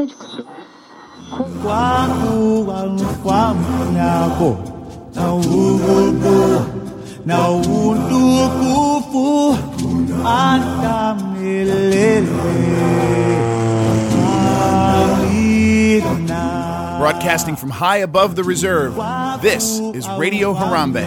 message. na utukufu hata milele. Broadcasting from high above the reserve, this is Radio Harambe.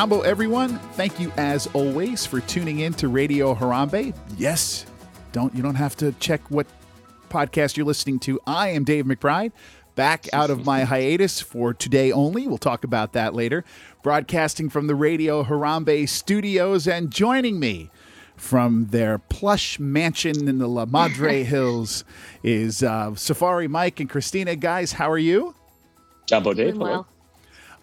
Jambo, everyone, thank you as always for tuning in to Radio Harambe. Yes, don't you don't have to check what podcast you're listening to. I am Dave McBride, back out of my hiatus for today only. We'll talk about that later. Broadcasting from the Radio Harambe studios and joining me from their plush mansion in the La Madre Hills is uh, Safari Mike and Christina. Guys, how are you? Jambo Dave. Doing well.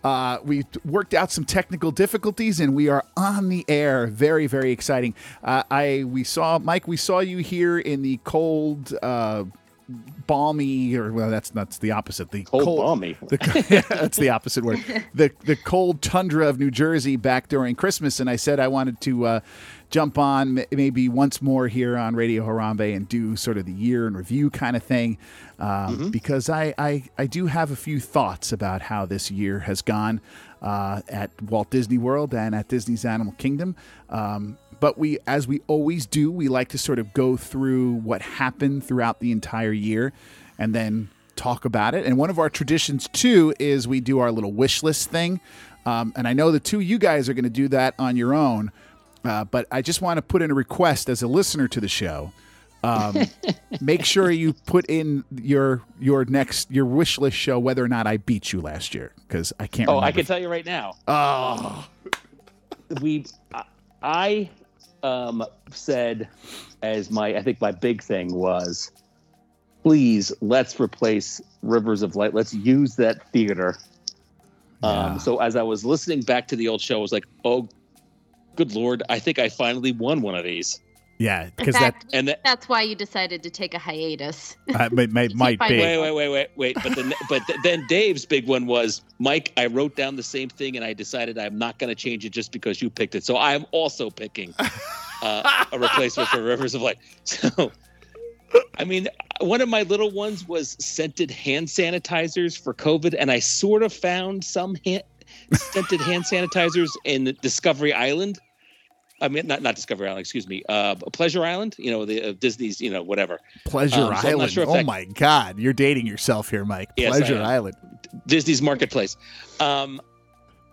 Uh, we worked out some technical difficulties and we are on the air. Very, very exciting. Uh, I we saw Mike. We saw you here in the cold, uh, balmy, or well, that's that's the opposite. The Cold, balmy. The, that's the opposite word. The the cold tundra of New Jersey back during Christmas, and I said I wanted to uh, jump on maybe once more here on Radio Harambe and do sort of the year in review kind of thing, um, because I, I I do have a few thoughts about how this year has gone uh, at Walt Disney World and at Disney's Animal Kingdom. Um, but we, as we always do, we like to sort of go through what happened throughout the entire year, and then talk about it. And one of our traditions too is we do our little wish list thing. Um, and I know the two of you guys are going to do that on your own. Uh, but I just want to put in a request as a listener to the show. Um, make sure you put in your your next your wish list show whether or not I beat you last year because I can't. Oh, remember. I can tell you right now. Oh, We, I- I um, said as my, I think my big thing was, please let's replace Rivers of Light. Let's use that theater. Yeah. Um, so as I was listening back to the old show, I was like, oh, good lord, I think I finally won one of these. yeah, because that fact, And that, that's why you decided to take a hiatus. uh, might, might, might be. wait, wait, wait, wait, wait. But then, but th- then Dave's big one was Mike. I wrote down the same thing, and I decided I'm not going to change it just because you picked it. So I am also picking uh, a replacement for Rivers of Light. So, I mean, one of my little ones was scented hand sanitizers for COVID, and I sort of found some hand, scented hand sanitizers in Discovery Island. I mean, not not Discovery Island, excuse me, uh, Pleasure Island. You know, the uh, Disney's, you know, whatever. Pleasure Um, so Island. sure oh that- my God, you're dating yourself here, Mike. Yes, Pleasure. Island. Disney's Marketplace. Um,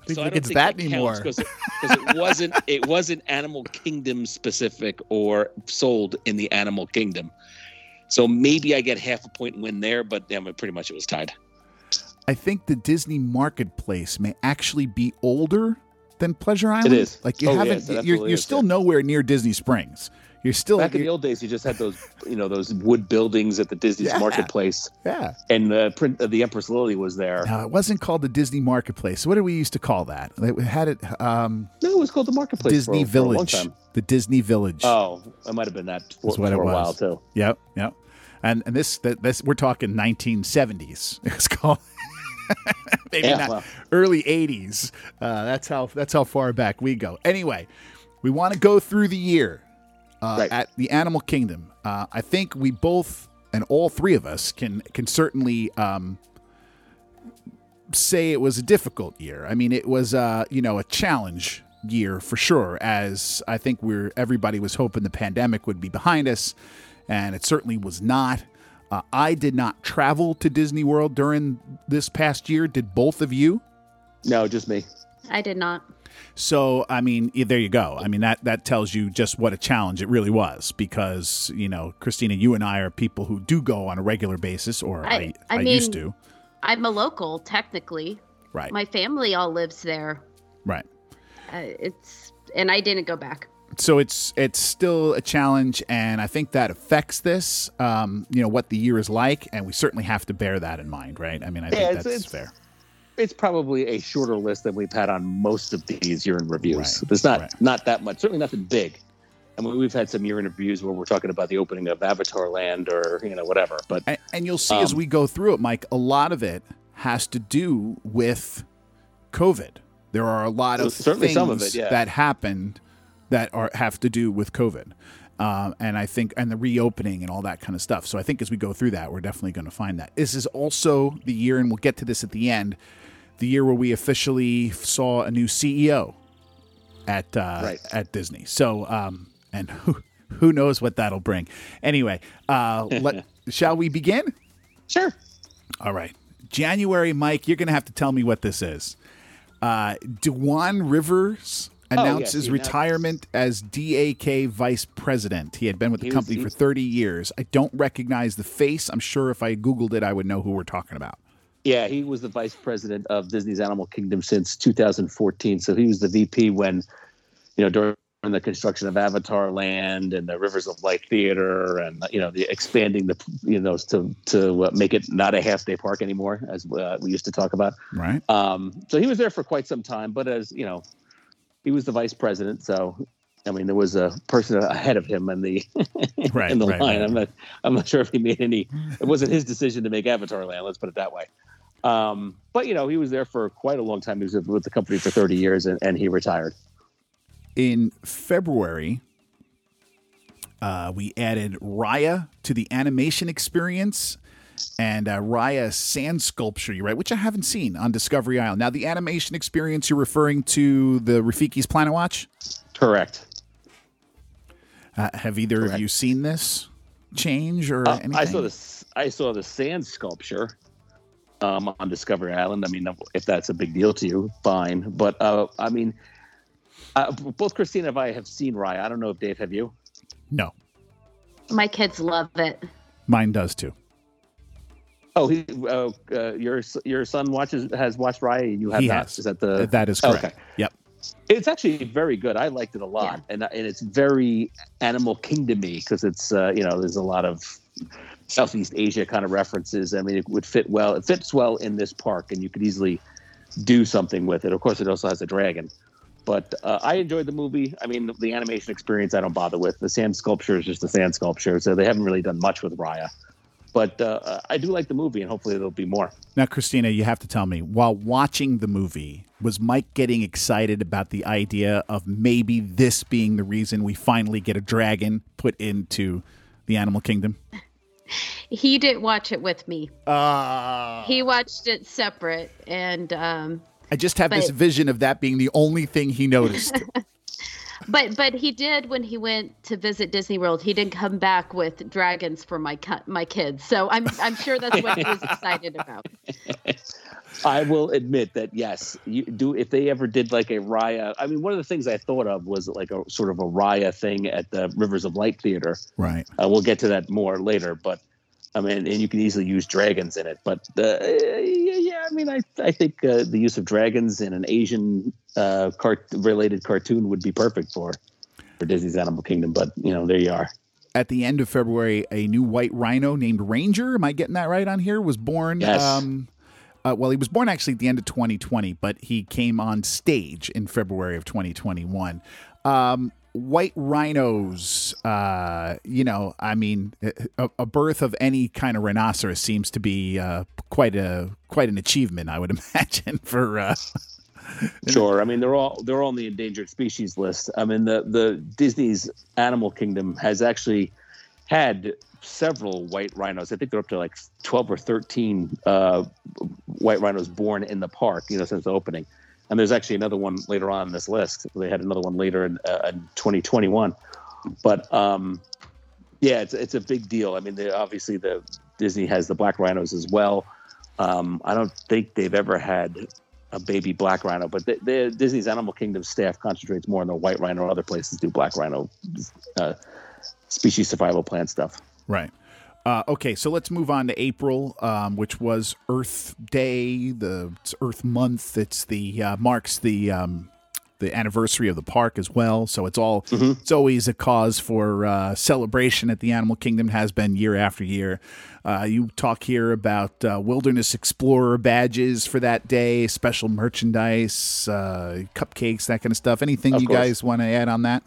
I think so I don't it's think that that anymore. because it, it wasn't it wasn't Animal Kingdom specific or sold in the Animal Kingdom. So maybe I get half a point win there, but yeah, but pretty much it was tied. I think the Disney Marketplace may actually be older than Pleasure Island. is. Like you Oh, haven't, yes, you're, you're still nowhere near Disney Springs. You're still Back in the old days, you just had those you know those wood buildings at the Disney's Yeah. Marketplace, yeah. and the print uh, the Empress Lily was there. No, it wasn't called the Disney Marketplace. What did we used to call that? They had it um, No, it was called the Marketplace. Disney for, for Village. time. The Disney Village. Oh, it might have been that for, what for it a was. while too. Yep, yep. And and this that this we're talking 1970s. It's called maybe Yeah, not well. early 80s. Uh, that's how that's how far back we go. Anyway, we want to go through the year uh, Right. at the Animal Kingdom. Uh, I think we both and all three of us can can certainly um, say it was a difficult year. I mean, it was uh, you know a challenge year for sure. As I think we're everybody was hoping the pandemic would be behind us, and it certainly was not. Uh, I did not travel to Disney World during this past year. Did both of you? No, just me. I did not. So I mean, there you go. I mean that that tells you just what a challenge it really was because you know, Christina, you and I are people who do go on a regular basis, or I I- I, I used to. I'm a local, technically. Right. My family all lives there. right. Uh, it's and I didn't go back. So it's it's still a challenge and i think that affects this um, you know what the year is like and we certainly have to bear that in mind right i mean i Yeah, think it's- that's it's- fair It's probably a shorter list than we've had on most of these year in reviews. Right, There's not right. not that much. Certainly nothing big. I mean, we've had some year in reviews where we're talking about the opening of Avatar Land or you know whatever. But and, and you'll see as Um, we go through it mike a lot of it has to do with covid there are a lot of things some of it, yeah. that happened that are have to do with covid um, and I think, and the reopening and all that kind of stuff. So I think as we go through that, we're definitely going to find that. This is also the year, and we'll get to this at the end, the year where we officially saw a new CEO at uh, Right. at Disney. So, um, and who who knows what that'll bring. Anyway, uh, let shall we begin? sure. All right, January, Mike. You're going to have to tell me what this is. Uh, Dewan Rivers announced yes, his retirement as DAK vice president. He had been with the He company he- for 30 years. I don't recognize the face. I'm sure if I Googled it, I would know who we're talking about. Yeah, he was the vice president of Disney's Animal Kingdom since 2014. So he was the VP when, you know, during the construction of Avatar Land and the Rivers of Light Theater, and you know, the expanding the, you know, to to uh, make it not a half day park anymore, as uh, we used to talk about. Right. Um, so he was there for quite some time, but as you know, he was the vice president. So I mean, there was a person ahead of him in the Right, in the right, line. right. I'm not I'm not sure if he made any. It wasn't his decision to make Avatar Land. Let's put it that way. Um, but you know, he was there for quite a long time. He was with the company for 30 years, and, and he retired. In February, uh, we added Raya to the animation experience and uh, Raya sand sculpture, you right, which I haven't seen on Discovery Island. Now, the animation experience you're referring to the Rafiki's Planet Watch. Correct. Uh, have either of you seen this change or Uh, anything? I saw this. I saw the sand sculpture um, on Discovery Island. I mean, if that's a big deal to you, fine. But uh, I mean, uh, both Christina and I have seen Raya. I don't know if Dave have you. No, My kids love it. mine does too. Oh, he, uh, uh, your your son watches has watched Raya. and You have He not. has. Is that the? that is correct. okay. Yep. It's actually very good. I liked it a lot, and and it's very Animal Kingdomy because it's uh, you know there's a lot of Southeast Asia kind of references. I mean, it would fit well. It fits well in this park, and you could easily do something with it. Of course, it also has a dragon. But uh, I enjoyed the movie. I mean, the, the animation experience I don't bother with. The sand sculpture is just a sand sculpture, so they haven't really done much with Raya. But uh, I do like the movie, and hopefully there'll be more. Now, Christina, you have to tell me while watching the movie, was Mike getting excited about the idea of maybe this being the reason we finally get a dragon put into the animal kingdom? He didn't watch it with me. Uh, He watched it separate, and um, I just have this vision of that being the only thing he noticed. but but he did when he went to visit Disney World. He didn't come back with dragons for my my kids. So I'm I'm sure that's what he was excited about. I will admit that yes, you do. If they ever did like a Raya, I mean, one of the things I thought of was like a sort of a Raya thing at the Rivers of Light Theater. right. Uh, we'll get to that more later, but I mean, and you can easily use dragons in it. But uh, yeah, I mean, I I think uh, the use of dragons in an Asian uh, cart related cartoon would be perfect for for Disney's Animal Kingdom. But you know, there you are. At the end of February, a new white rhino named Ranger, am I getting that right on here, was born. Yes. Um, uh, well, he was born actually at the end of 2020, but he came on stage in February of 2021. Um, white rhinos, uh, you know, I mean, a, a birth of any kind of rhinoceros seems to be uh, quite a quite an achievement, I would imagine. For uh, Sure. I mean, they're all they're all on the endangered species list. I mean, the the Disney's Animal Kingdom has actually had several white rhinos. I think they're up to like twelve or thirteen uh, white rhinos born in the park. You know, since the opening. And there's actually another one later on in this list. They had another one later in, uh, in 2021. But um, yeah, it's it's a big deal. I mean, they, obviously the Disney has the black rhinos as well. Um, I don't think they've ever had a baby black rhino, but the, the Disney's Animal Kingdom staff concentrates more on the white rhino. Other places do black rhino uh, species survival plan stuff. Right. Uh, okay, so let's move on to April, um, which was Earth Day, the it's Earth Month. It's the uh, marks the um, the anniversary of the park as well. So it's all it's always a cause for uh, celebration at the Animal Kingdom. Has been year after year. Uh, you talk here about uh, Wilderness Explorer badges for that day, special merchandise, uh, cupcakes, that kind of stuff. Anything Of you course. guys want to add on that?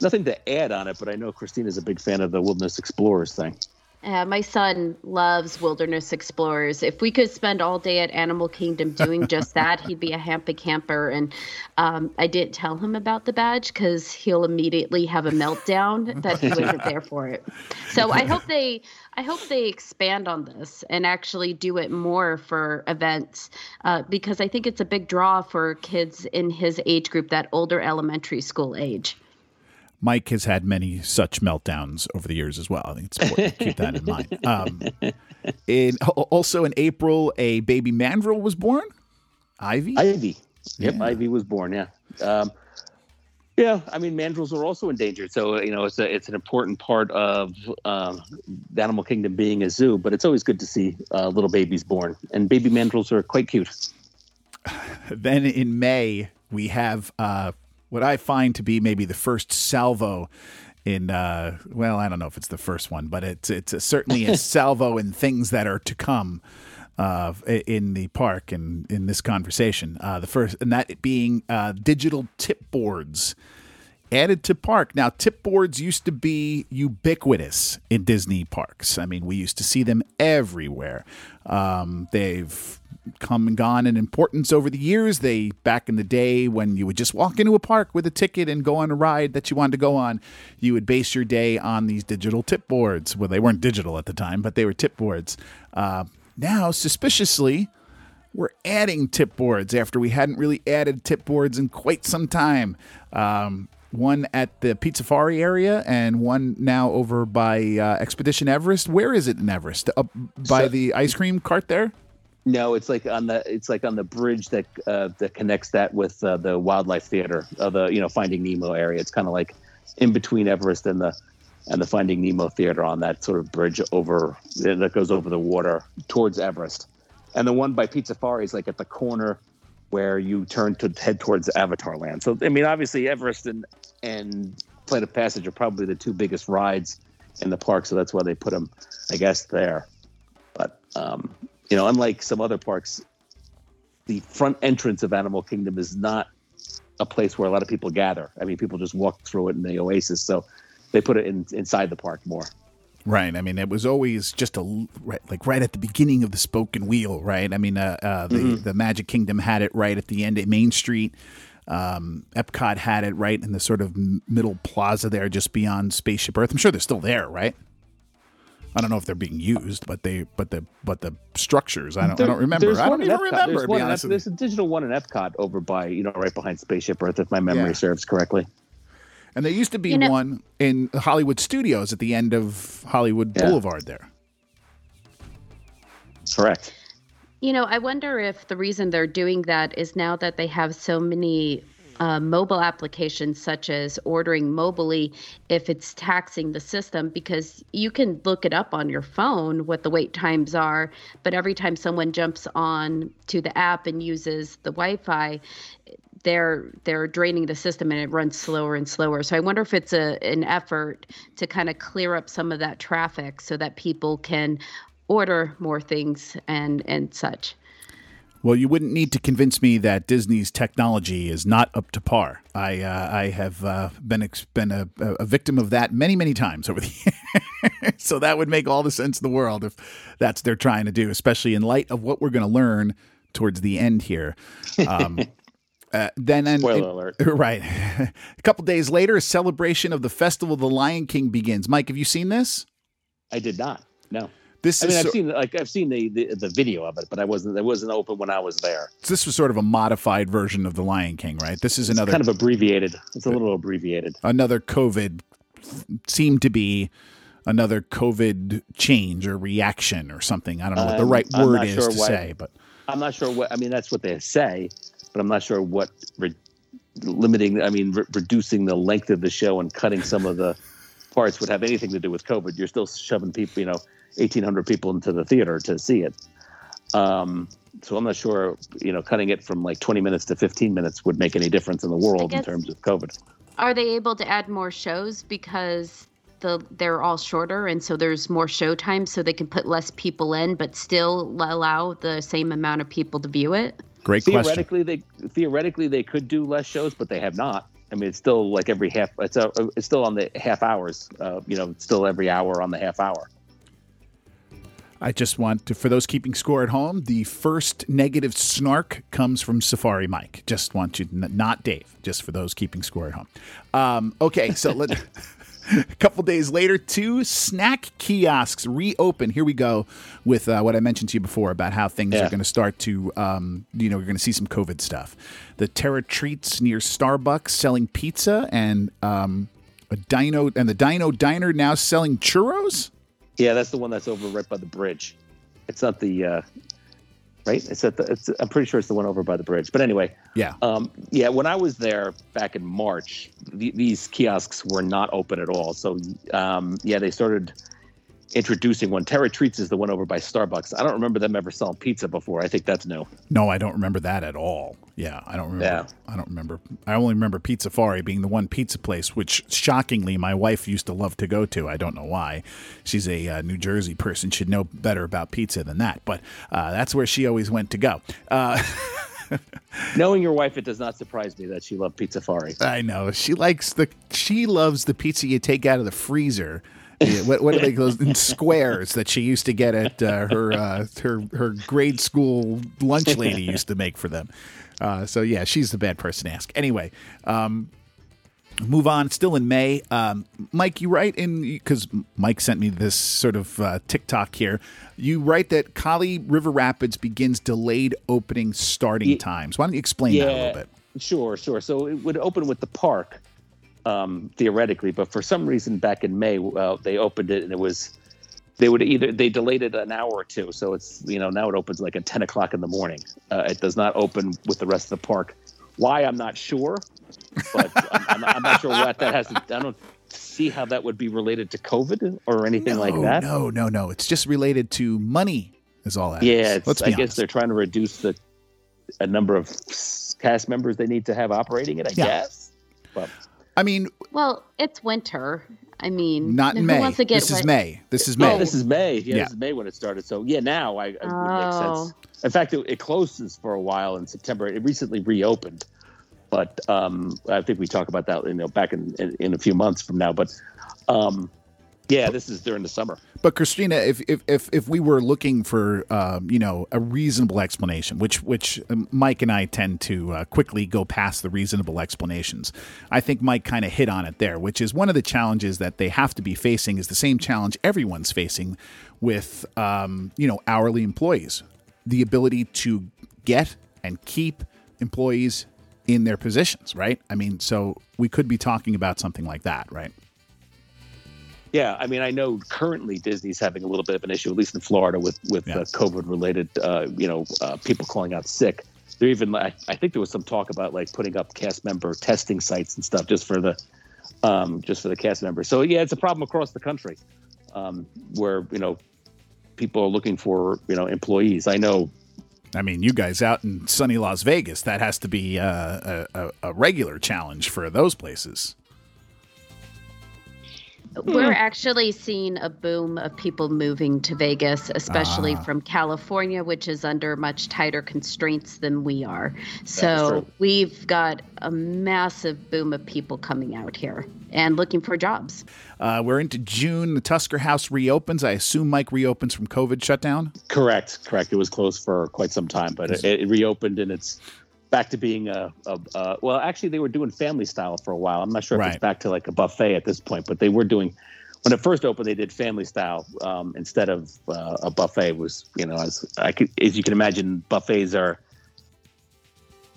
Nothing to add on it, but I know Christina's a big fan of the Wilderness Explorers thing. Uh, my son loves wilderness explorers. If we could spend all day at Animal Kingdom doing just that, he'd be a happy camper. And um, I didn't tell him about the badge because he'll immediately have a meltdown that he wasn't there for it. So I hope they, I hope they expand on this and actually do it more for events uh, because I think it's a big draw for kids in his age group, that older elementary school age. Mike has had many such meltdowns over the years as well. I think it's important to keep that in mind. Um, in, also in April, a baby mandrill was born. Ivy. Ivy. Yep, Yeah. Ivy was born. Yeah. Um, yeah, I mean, mandrills are also endangered, so you know it's a it's an important part of um, the animal kingdom being a zoo. But it's always good to see uh, little babies born, and baby mandrills are quite cute. then in May, we have uh, what I find to be maybe the first salvo in uh, well, I don't know if it's the first one, but it's it's a, certainly a salvo in things that are to come uh, in the park and in this conversation. Uh, the first, and that being uh, digital tip boards added to park. Now, tip boards used to be ubiquitous in Disney parks. I mean, we used to see them everywhere. Um, they've come and gone in importance over the years. They back in the day when you would just walk into a park with a ticket and go on a ride that you wanted to go on, you would base your day on these digital tip boards. Well, they weren't digital at the time, but they were tip boards. Uh, now, suspiciously, we're adding tip boards after we hadn't really added tip boards in quite some time. Um, one at the Pizzafari area and one now over by uh, Expedition Everest. Where is it in Everest? Up by So- the ice cream cart there? No, it's like on the it's like on the bridge that uh, that connects that with uh, the wildlife theater, uh, the you know Finding Nemo area. It's kind of like in between Everest and the and the Finding Nemo theater on that sort of bridge over that goes over the water towards Everest. And the one by Pizzafari is like at the corner where you turn to head towards Avatar Land. So I mean, obviously Everest and and Flight of Passage are probably the two biggest rides in the park, so that's why they put them, I guess, there. But um, you know, unlike some other parks, the front entrance of Animal Kingdom is not a place where a lot of people gather. I mean, people just walk through it in the Oasis, so they put it in, inside the park more. Right. I mean, it was always just a right, like right at the beginning of the spoken wheel. Right. I mean, uh, uh, the the Magic Kingdom had it right at the end at Main Street. Um, Epcot had it right in the sort of middle plaza there, just beyond Spaceship Earth. I'm sure they're still there, right? I don't know if they're being used, but they, but the, but the structures. I don't, I don't remember. There's I don't even Epcot. remember. There's, To be one honest Ep- there's a digital one in Epcot over by you know right behind Spaceship Earth, if my memory Yeah. serves correctly. And there used to be You know- one in Hollywood Studios at the end of Hollywood Yeah. Boulevard there. Correct. You know, I wonder if the reason they're doing that is now that they have so many uh, mobile applications, such as ordering mobily, if it's taxing the system, because you can look it up on your phone what the wait times are, but every time someone jumps on to the app and uses the Wi-Fi, they're they're draining the system and it runs slower and slower. So I wonder if it's a an effort to kind of clear up some of that traffic so that people can order more things and and such. Well, you wouldn't need to convince me that Disney's technology is not up to par. I uh, I have uh, been ex- been a, a victim of that many many times over the years. so that would make all the sense in the world if that's what they're trying to do, especially in light of what we're going to learn towards the end here. Um, uh, then and, Spoiler and- alert. right, a couple days later, a celebration of the festival of the Lion King begins. Mike, have you seen this? I did not. No. This I mean, I've so- seen like I've seen the, the the video of it, but I wasn't. It wasn't open when I was there. So this was sort of a modified version of the Lion King, right? This is It's another kind of abbreviated. It's a little abbreviated. another COVID seemed to be another COVID change or reaction or something. I don't know what the Um, right I'm word not is sure to what- say, but I'm not sure what. I mean, that's what they say, but I'm not sure what re- limiting. I mean, re- reducing the length of the show and cutting some of the parts would have anything to do with COVID. You're still shoving people, you know, 1,800 people into the theater to see it. Um, so I'm not sure, you know, cutting it from like 20 minutes to 15 minutes would make any difference in the world in terms of COVID. Are they able to add more shows because the they're all shorter and so there's more show time so they can put less people in but still allow the same amount of people to view it? Great question. Theoretically, they theoretically they could do less shows, but they have not. I mean, it's still like every half. It's a, it's still on the half hours. Uh, you know, it's still every hour on the half hour. I just want to, for those keeping score at home, the first negative snark comes from Safari Mike. Just want you, not Dave, just for those keeping score at home. Um, okay, so let. A couple days later, two snack kiosks reopen. Here we go with uh, what I mentioned to you before about how things Yeah. are going to start to, um, you know, we're going to see some COVID stuff. The Terra Treats near Starbucks selling pizza, and um, a Dino and the Dino Diner now selling churros. Yeah, that's the one that's over right by the bridge. It's not the uh, right. It's at the. It's, I'm pretty sure it's the one over by the bridge. But anyway, Yeah, um, yeah. When I was there back in March, the, these kiosks were not open at all. So um, yeah, they started introducing one. Terra Treats is the one over by Starbucks. I don't remember them ever selling pizza before. I think that's new. No, I don't remember that at all. Yeah, I don't remember. Yeah. I don't remember. I only remember Pizzafari being the one pizza place, which shockingly my wife used to love to go to. I don't know why. She's a uh, New Jersey person, should know better about pizza than that. But uh, that's where she always went to go. Uh, Knowing your wife, it does not surprise me that she loved Pizzafari. I know she likes the. She loves the pizza you take out of the freezer. Yeah, what, what are they those in squares that she used to get at uh, her uh, her her grade school lunch lady used to make for them. Uh, so yeah, she's the bad person to ask. Anyway, um, move on. Still in May, um, Mike. You write in because Mike sent me this sort of uh, TikTok here. You write that Kali River Rapids begins delayed opening starting Ye- times. Why don't you explain that a little bit? Sure, sure. So it would open with the park, um, theoretically, but for some reason back in May, uh, they opened it and it was they would either they delayed it an hour or two. So it's you know now it opens like at ten o'clock in the morning. Uh, it does not open with the rest of the park. Why I'm not sure, but I'm, I'm, I'm not sure what that has. To, I don't see how that would be related to COVID or anything like that. No, no, no. It's just related to money. Is all that. Yeah, is. let's I be guess they're trying to reduce the a number of cast members they need to have operating it. I Yeah. guess. But I mean, Well, it's winter. I mean, not in May. wants to get This is May. This is May. Oh, this is May. Yeah, Yeah. this is May when it started. So yeah, now I, it would make Oh. sense. In fact, it, it closes for a while in September. It recently reopened, but um, I think we talk about that you know back in, in in a few months from now. But um, yeah, this is during the summer. But Christina, if if if, if we were looking for um, you know a reasonable explanation, which which um, Mike and I tend to uh, quickly go past the reasonable explanations, I think Mike kind of hit on it there, which is one of the challenges that they have to be facing is the same challenge everyone's facing with um, you know hourly employees, the ability to get and keep employees in their positions, right? I mean, so we could be talking about something like that, right? Yeah, I mean, I know currently Disney's having a little bit of an issue, at least in Florida, with with Yeah. uh, COVID related, uh, you know, uh, people calling out sick. There even, I, I think there was some talk about like putting up cast member testing sites and stuff just for the, um, just for the cast members. So yeah, it's a problem across the country, um, where you know, people are looking for you know employees. I know I mean, you guys out in sunny Las Vegas, that has to be uh, a, a, a regular challenge for those places. We're actually seeing a boom of people moving to Vegas, especially Ah. from California, which is under much tighter constraints than we are. So we've got a massive boom of people coming out here and looking for jobs. Uh, we're into June. The Tusker House reopens. I assume Mike reopens from COVID shutdown. correct, correct. It was closed for quite some time, but it, it reopened and it's back to being a, a, a well. Actually, they were doing family style for a while. I'm not sure if Right. it's back to like a buffet at this point, but they were doing. When it first opened, they did family style um, instead of uh, a buffet. It was you know as I could, as you can imagine, buffets are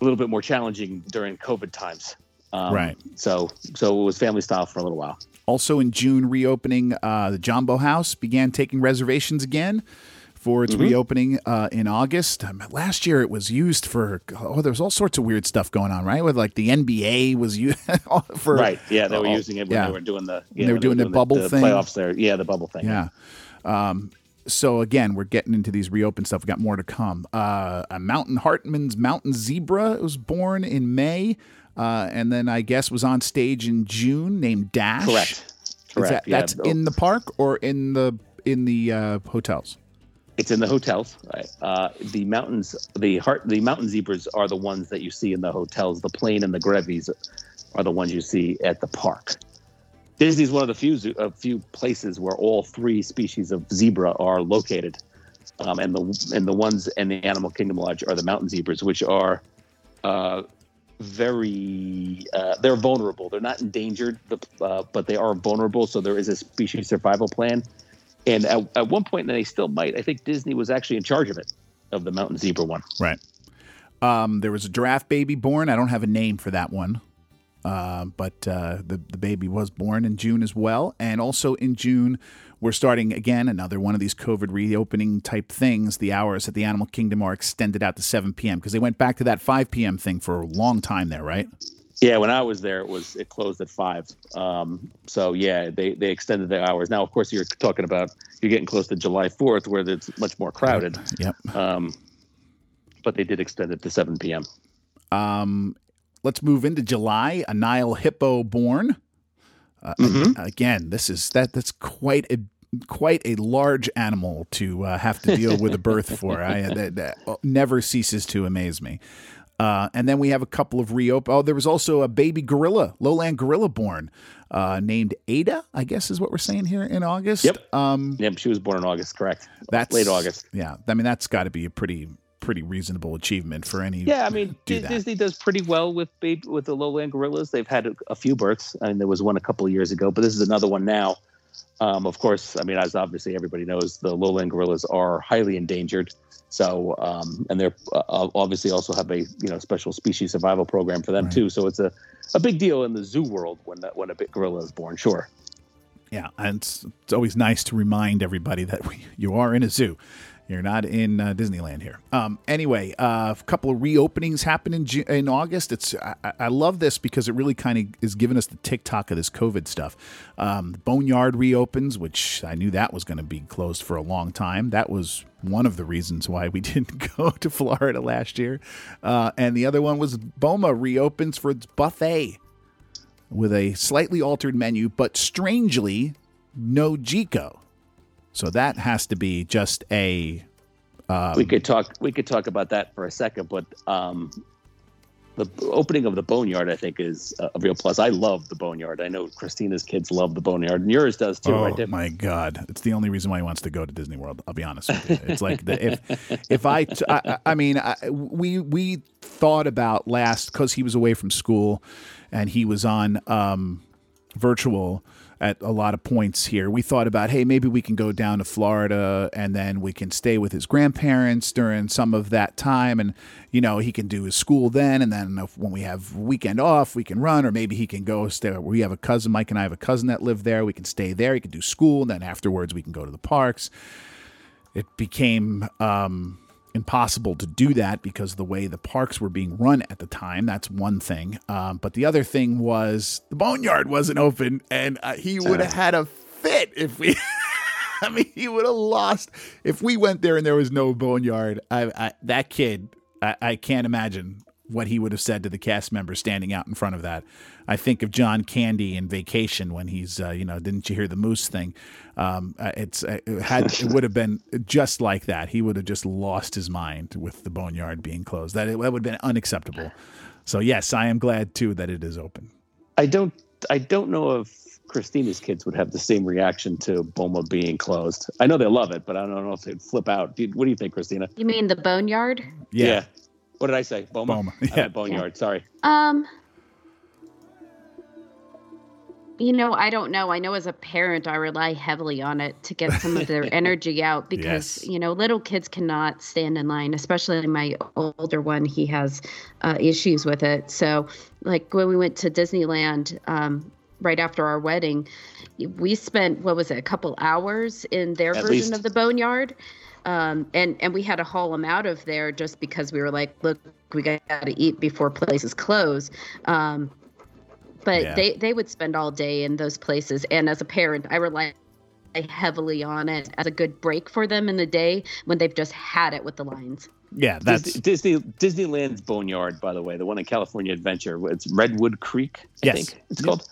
a little bit more challenging during COVID times. Um, Right. So so it was family style for a little while. Also in June, reopening uh, the Jambo House began taking reservations again for its Mm-hmm. reopening uh, in August. Um, last year, it was used for oh, there was all sorts of weird stuff going on, right? With like the NBA was used for Right. Yeah, they were oh, using it when yeah. they were doing the yeah, They were when doing the bubble the, thing. playoffs there. Yeah, the bubble thing. Yeah. Um, so again, we're getting into these reopen stuff. We got more to come. Uh, a Mountain Hartmann's Mountain Zebra was born in May, uh, and then I guess was on stage in June. Named Dash. Correct. Is Correct. that, yeah. that's in the park or in the in the uh, hotels? It's in the hotels. Right. Uh, the mountains, the heart, the mountain zebras are the ones that you see in the hotels. The plain and the Grevy's are the ones you see at the park. Disney's one of the few a few places where all three species of zebra are located, um, and the and the ones in the Animal Kingdom Lodge are the mountain zebras, which are uh, very uh, they're vulnerable. They're not endangered, uh, but they are vulnerable. So there is a species survival plan. And at, at one point, and they still might. I think Disney was actually in charge of it, of the mountain zebra one. Right. Um, there was a giraffe baby born. I don't have a name for that one, uh, but uh, the the baby was born in June as well. And also in June, we're starting again another one of these COVID reopening type things. The hours at the Animal Kingdom are extended out to 7 p.m. because they went back to that 5 p.m. thing for a long time there, right? Yeah, when I was there, it was it closed at five. Um, so yeah, they they extended the hours. Now, of course, you're talking about you're getting close to July Fourth, where it's much more crowded. Yep. Um, but they did extend it to seven p.m. Um, let's move into July. A Nile hippo born. Uh, Mhm. Again, this is that. That's quite a quite a large animal to uh, have to deal with a birth for. I that, that never ceases to amaze me. Uh, and then we have a couple of reopen. Oh, there was also a baby gorilla, lowland gorilla born, uh, named Ada. I guess is what we're saying here in August. Yep. Um, Yep, she was born in August, correct? that's late August. Yeah. I mean, that's got to be a pretty pretty reasonable achievement for any. Yeah, I mean, do that. Disney does pretty well with baby with the lowland gorillas. They've had a, a few births, and there was one a couple of years ago, but this is another one now. Um, of course, I mean, as obviously everybody knows, the lowland gorillas are highly endangered. So, um, and they're uh, obviously also have a you know special species survival program for them Right. too. So it's a, a big deal in the zoo world when that, when a big gorilla is born. Sure. Yeah, and it's, it's always nice to remind everybody that we, you are in a zoo. You're not in uh, Disneyland here. Um, anyway, uh, a couple of reopenings happen in Ju- in August. It's I, I- I love this because it really kind of is giving us the TikTok of this COVID stuff. Um, Boneyard reopens, which I knew that was going to be closed for a long time. That was one of the reasons why we didn't go to Florida last year. Uh, and the other one was Boma reopens for its buffet with a slightly altered menu, but strangely, no Jiko. So that has to be just a. Um, we could talk. We could talk about that for a second, but um, the opening of the boneyard, I think, is a real plus. I love the boneyard. I know Christina's kids love the boneyard, and yours does too, oh right? My God! It's the only reason why he wants to go to Disney World. I'll be honest with you. It's like the, if if I, t- I, I mean, I, we we thought about last because he was away from school, and he was on um, virtual at a lot of points here. We thought about, hey, maybe we can go down to Florida and then we can stay with his grandparents during some of that time. And, you know, he can do his school then. And then when we have weekend off, we can run, or maybe he can go stay. We have a cousin, Mike and I have a cousin that live there. We can stay there. He can do school. And then afterwards, we can go to the parks. It became, um, impossible to do that because the way the parks were being run at the time. That's one thing. Um, but the other thing was the boneyard wasn't open, and uh, he would have had a fit if we. I mean, he would have lost if we went there and there was no boneyard. I, I that kid, I, I can't imagine what he would have said to the cast members standing out in front of that. I think of John Candy in Vacation when he's, uh, you know, didn't you hear the moose thing? Um, uh, it's uh, it had it would have been just like that. He would have just lost his mind with the boneyard being closed. That that would have been unacceptable. So yes, I am glad too that it is open. I don't. I don't know if Christina's kids would have the same reaction to Boma being closed. I know they love it, but I don't know if they'd flip out. What do you think, Christina? You mean the boneyard? Yeah, What did I say? Boma. Boma, yeah. meant boneyard. Sorry. Um, you know, I don't know. I know as a parent, I rely heavily on it to get some of their energy out because, Yes. you know, little kids cannot stand in line, especially my older one. He has uh, issues with it. So, like when we went to Disneyland um, right after our wedding, we spent, what was it, a couple hours in their At version least. of the boneyard. Um, and and we had to haul them out of there just because we were like, look, we got to eat before places close. Um, but Yeah. they they would spend all day in those places, and as a parent, I rely heavily on it as a good break for them in the day when they've just had it with the lines. Yeah, that's Disney, Disney Disneyland's Boneyard, by the way, the one in California Adventure, it's Redwood Creek. I Yes. think it's called.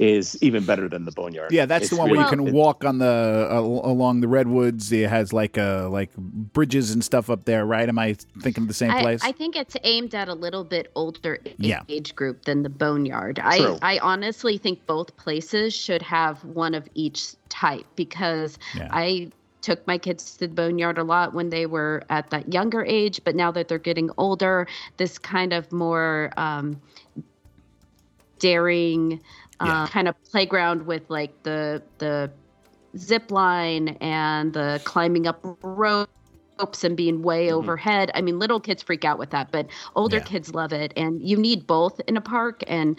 Is even better than the Boneyard. yeah, that's It's the one where you really- can walk on the uh, along the redwoods. It has like uh like bridges and stuff up there, right? Am I thinking of the same I, place? I think it's aimed at a little bit older Yeah. age group than the Boneyard. True. I, I honestly think both places should have one of each type because Yeah. I took my kids to the Boneyard a lot when they were at that younger age, but now that they're getting older, this kind of more um, daring Yeah. uh, kind of playground with like the the zip line and the climbing up ropes and being way overhead. I mean, little kids freak out with that, but older Yeah. kids love it. And you need both in a park. And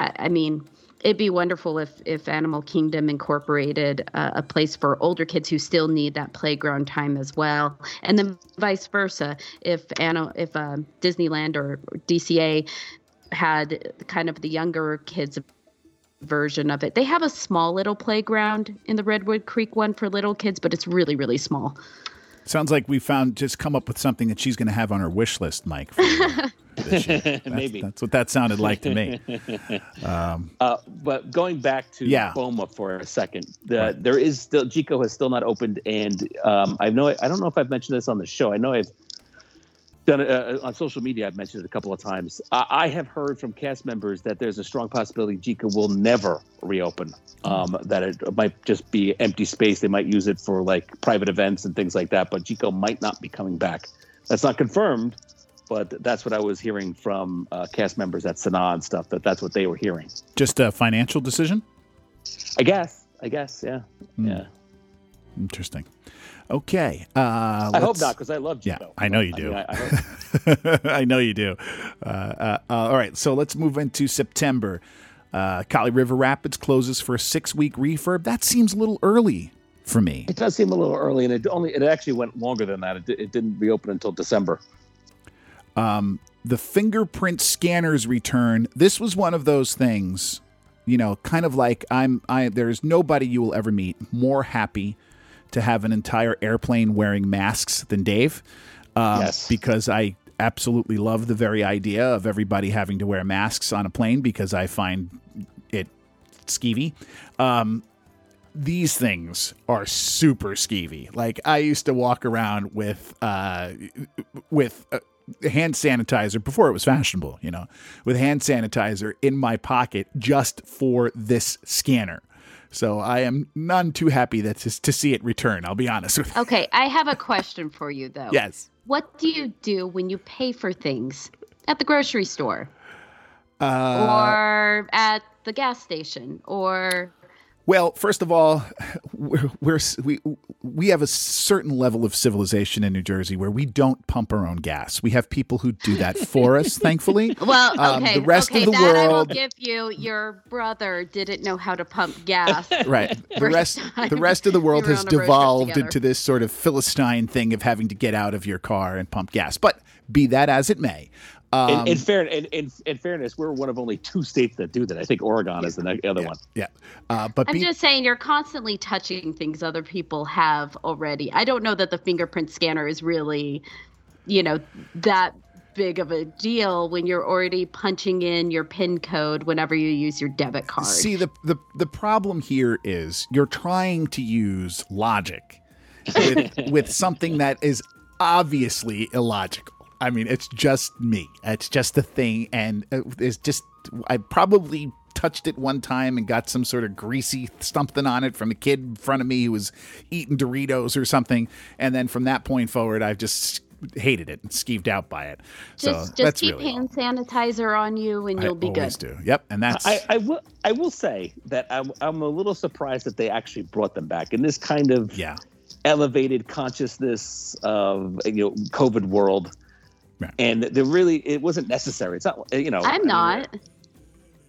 I, I mean, it'd be wonderful if if Animal Kingdom incorporated uh, a place for older kids who still need that playground time as well, and then vice versa. If Anna, if uh, Disneyland or DCA had kind of the younger kids version of it. They have a small little playground in the Redwood Creek one for little kids, but it's really, really small. Sounds like we found just come up with something that she's going to have on her wish list, Mike. for this year. That's- Maybe. that's what that sounded like to me. Uh, but going back to Yeah. Boma for a second, the, there is still Jiko has still not opened, and um, I know I don't know if I've mentioned this on the show. I know I've done it uh, on social media. I've mentioned it a couple of times. I, I have heard from cast members that there's a strong possibility Jiko will never reopen. Um, that it might just be empty space. They might use it for like private events and things like that. But Jiko might not be coming back. That's not confirmed, but that's what I was hearing from uh, cast members at Sanaa and stuff. That that's what they were hearing. Just a financial decision? I guess. I guess. Yeah. Hmm. Yeah. Interesting. Okay. Uh, I hope not because I love Yeah, I know you I do. mean, I- I I know you do. Uh, uh, all right, so let's move into September. Uh, Kali River Rapids closes for a six-week refurb. That seems a little early for me. It does seem a little early, and it only it actually went longer than that. It, it didn't reopen until December. the fingerprint scanners return. This was one of those things, you know, kind of like I'm. I there's nobody you will ever meet more happy to have an entire airplane wearing masks than Dave. Um, Yes. Because I absolutely love the very idea of everybody having to wear masks on a plane because I find it skeevy. Um, these things are super skeevy. Like I used to walk around with uh, with uh, hand sanitizer before it was fashionable, you know, with hand sanitizer in my pocket just for this scanner. So I am none too happy that to, to see it return. I'll be honest with you. Okay, I have a question for you though. Yes. What do you do when you pay for things at the grocery store Uh, or at the gas station or Well, first of all, we're, we're we we have a certain level of civilization in New Jersey where we don't pump our own gas. We have people who do that for us, thankfully. well, Um, okay, the rest okay, of the that I will world- give you. Your brother didn't know how to pump gas. Right. The rest the rest of the world has on a road trip devolved into this sort of philistine thing of having to get out of your car and pump gas. But be that as it may, um, in, in, fair, in, in, in fairness, we're one of only two states that do that. I think Oregon is the ne- other one. yeah. Uh, but I'm be, just saying you're constantly touching things other people have already. I don't know that the fingerprint scanner is really, you know, that big of a deal when you're already punching in your PIN code whenever you use your debit card. See the, the the problem here is you're trying to use logic with, with something that is obviously illogical. I mean, it's just me. It's just a thing, and uh, it's just I probably touched it one time and got some sort of greasy something on it from a kid in front of me who was eating Doritos or something, and then from that point forward, I've just hated it and skeeved out by it. just so just that's keep really all. hand sanitizer on you and you'll I be always good. do. Yep, and that's I, I will. I will say that I'm, I'm a little surprised that they actually brought them back in this kind of yeah. elevated consciousness of you know COVID world. Right. And they're really, it wasn't necessary. It's not, you know. I I'm mean, not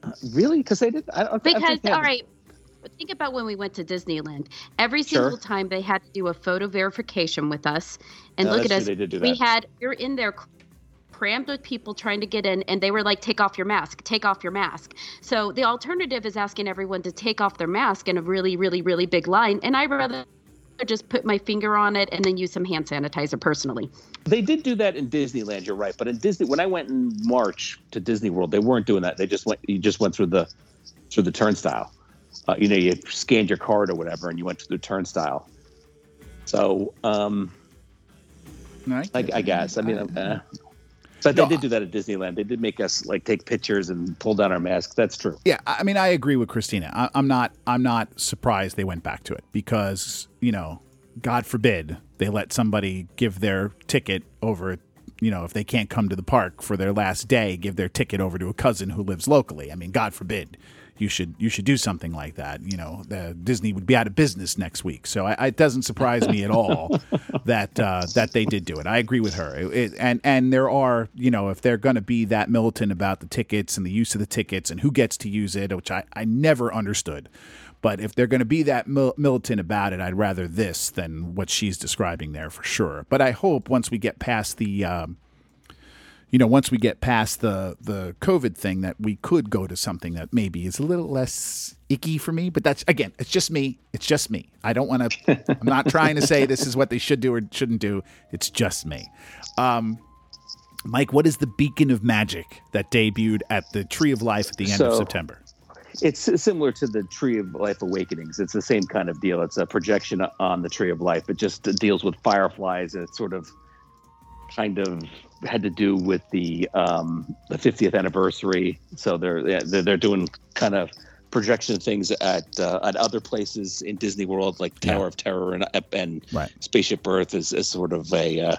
uh, really because they did. I don't I because think they all had- think about when we went to Disneyland. Every Sure. single time they had to do a photo verification with us, and No, look at that's us. they did do we had you're in there crammed with people trying to get in, and they were like, "Take off your mask, take off your mask." So the alternative is asking everyone to take off their mask in a really, really, really big line, and I'd rather just put my finger on it and then use some hand sanitizer personally. They did do that in Disneyland. You're right, but in Disney, when I went in March to Disney World, they weren't doing that. They just went. You just went through the through the turnstile. Uh, you know, you scanned your card or whatever, and you went through the turnstile. So, um, Right? I, I guess. I mean, uh, but No, they did do that at Disneyland. They did make us like take pictures and pull down our masks. That's true. Yeah, I I mean, I agree with Christina. I, I'm not. I'm not surprised they went back to it because you know, God forbid they let somebody give their ticket over. You know, if they can't come to the park for their last day, give their ticket over to a cousin who lives locally. I mean, God forbid. You should you should do something like that. You know, the, Disney would be out of business next week, so I, it doesn't surprise me at all that uh, that they did do it. I agree with her, It- it- and and there are you know if they're going to be that militant about the tickets and the use of the tickets and who gets to use it, which I, I never understood. But if they're going to be that mil- militant about it, I'd rather this than what she's describing there for sure. But I hope once we get past the um, you know, once we get past the the COVID thing, that we could go to something that maybe is a little less icky for me. But that's again, it's just me. It's just me. I don't want to. I'm not trying to say this is what they should do or shouldn't do. It's just me. Um, Mike, what is the beacon of magic that debuted at the Tree of Life at the end of September? It's similar to the Tree of Life Awakenings. It's the same kind of deal. It's a projection on the Tree of Life. It just deals with fireflies. And it's sort of kind of had to do with the um, the 50th anniversary. So they're they're, they're doing kind of projection things at uh, at other places in Disney World, like Tower Yeah. of Terror and and Right. Spaceship Earth is, is sort of a uh,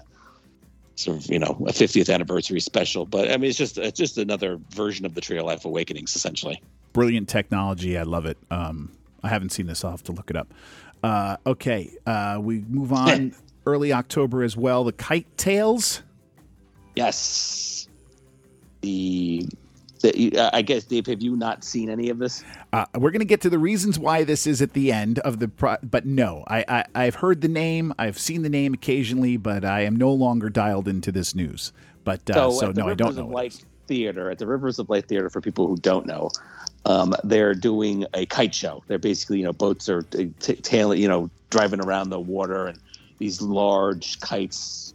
sort of you know a 50th anniversary special. But I mean, it's just it's just another version of the Tree of Life Awakenings, essentially. Brilliant technology. I love it. Um, I haven't seen this. I'll have to look it up. Uh, okay, uh, we move on. Early October as well. The Kite Tales. Yes. The, the uh, I guess Dave, have you not seen any of this? Uh, we're going to get to the reasons why this is at the end of the pro- but no I, I i've heard the name i've seen the name occasionally but i am no longer dialed into this news but uh, so, the no i don't know Light. Theater at the Rivers of Light Theater for people who don't know. Um, they're doing a kite show. They're basically, you know, boats are t- t- tailing, you know, driving around the water, and these large kites.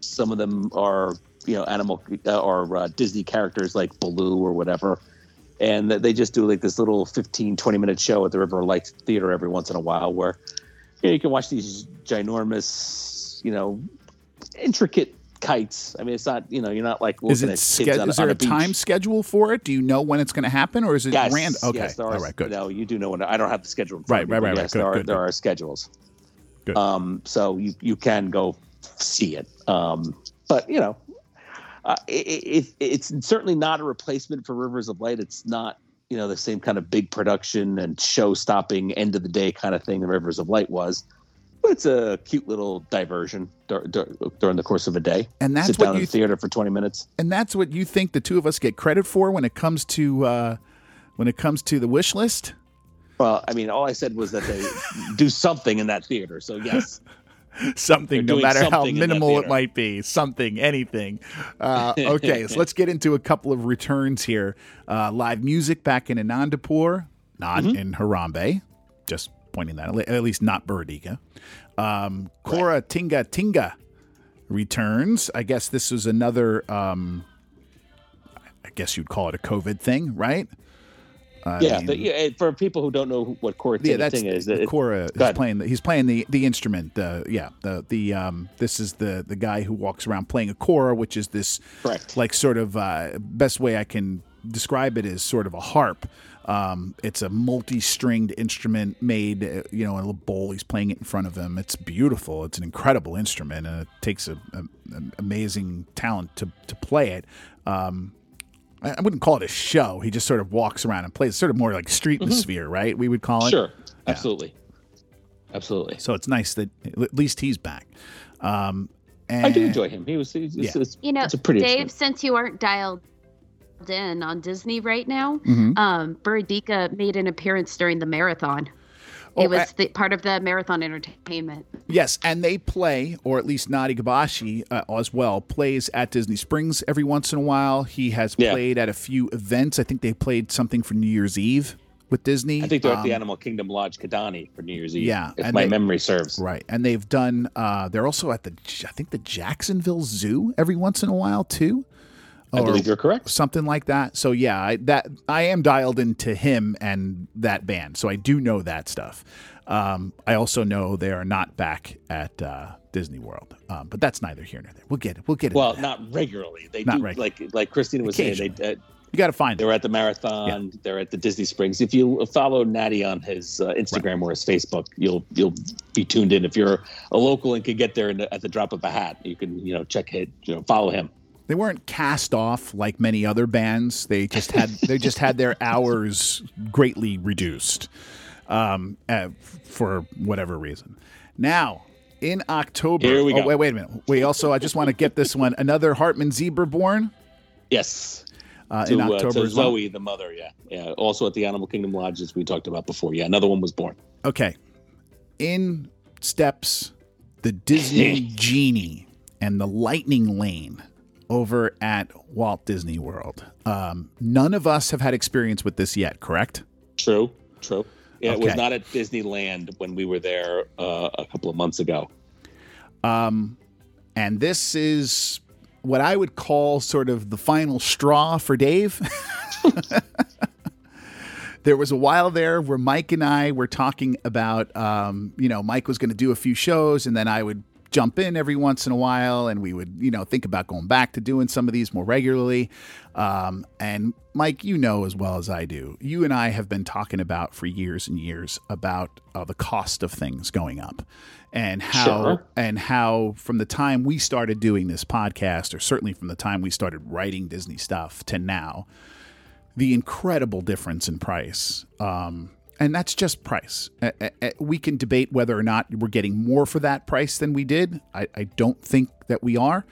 Some of them are, you know, animal uh, or uh, Disney characters like Baloo or whatever, and they just do like this little 15, 20 minute show at the River of Light Theater every once in a while, where you, know, you can watch these ginormous, you know, intricate kites. I mean, it's not, you know, you're not like is it ske- on, is there a a time schedule for it do you know when it's going to happen or is it Yes, random okay yes, there are, all right good No, you do know when. I don't have the schedule. Right, me, right, right, right. Yes, Good, there are good, there good. are schedules. Good. Um, so you you can go see it. Um, but you know, uh, it, it, it's certainly not a replacement for Rivers of Light. It's not you know the same kind of big production and show stopping end of the day kind of thing the Rivers of Light was. But it's a cute little diversion dur- dur- during the course of a day. And that's Sit what down in you the theater for 20 minutes. and that's what you think the two of us get credit for when it comes to uh, when it comes to the wish list Well, I mean, all I said was that they do something in that theater. So yes, something, no matter how something in that minimal it might be, something, anything. Uh, okay, so let's get into a couple of returns here. Uh, live music back in Anandapur, not Mm-hmm. in Harambe. Just pointing that, out, at least not Burudika. Um, Kora Tinga Tinga returns. I guess this was another. Um, I guess you'd call it a COVID thing, right? I yeah, mean- but yeah, for people who don't know what chord yeah, that's thing is, the it, Kora. He's playing. The, he's playing the the instrument. The yeah. The the um. This is the the guy who walks around playing a kora, which is this Correct. like sort of uh, best way I can describe it is sort of a harp. Um, it's a multi-stringed instrument made, uh, you know, in a little bowl. He's playing it in front of him. It's beautiful. It's an incredible instrument, and it takes a, a, an amazing talent to to play it. Um, I I wouldn't call it a show. He just sort of walks around and plays. Sort of more like street sphere, right? We would call it. sure, absolutely, absolutely. So it's nice that at least he's back. Um, and I do enjoy him. He was. He's, Yeah. it's, it's, You know, it's a pretty Dave, instrument. since you aren't dialed in on Disney right now. Mm-hmm. Um, Burudika made an appearance during the marathon. Oh, it was a- the, part of the marathon entertainment. Yes, and they play, or at least Nadi Gabashi uh, as well, plays at Disney Springs every once in a while. He has Yeah. played at a few events. I think they played something for New Year's Eve with Disney. I think they're at the Um, Animal Kingdom Lodge Kidani for New Year's Eve. Yeah, if and my they- memory serves. Right, and they've done. Uh, they're also at the, I think the Jacksonville Zoo every once in a while too. I believe you're correct. something like that. So yeah, I, that I am dialed into him and that band, so I do know that stuff. Um, I also know they are not back at uh, Disney World, um, but that's neither here nor there. We'll get it. We'll get it. Well, not regularly. They Not do regu- like like Christina was saying. They uh, you got to find they it. were at the marathon. They're at the Disney Springs. If you follow Natty on his uh, Instagram or his Facebook, you'll you'll be tuned in. If you're a local and can get there in the, at the drop of a hat, you can you know check it. You know follow him. They weren't cast off like many other bands. They just had they just had their hours greatly reduced um, uh, for whatever reason. Now in October. Here we oh, go. wait, wait a minute. We also I just want to get this one. Another Hartmann Zebra born Yes. uh, To, in uh, October to as well. Zoe, the mother. Yeah. Yeah. Also at the Animal Kingdom Lodge, as we talked about before. Yeah. Another one was born. Okay. In steps the Disney Genie and the Lightning Lane over at Walt Disney World. Um, none of us have had experience with this yet, correct? True. True. Yeah, it was not at Disneyland when we were there uh, a couple of months ago. Um, and this is what I would call sort of the final straw for Dave. there was a while there where Mike and I were talking about, um, you know, Mike was going to do a few shows, and then I would jump in every once in a while, and we would, you know, think about going back to doing some of these more regularly. Um, and Mike, you know as well as I do, you and I have been talking about for years and years about uh, the cost of things going up, and how Sure. and how from the time we started doing this podcast, or certainly from the time we started writing Disney stuff to now, the incredible difference in price. Um, and that's just price. We can debate whether or not we're getting more for that price than we did. I, I don't think that we are.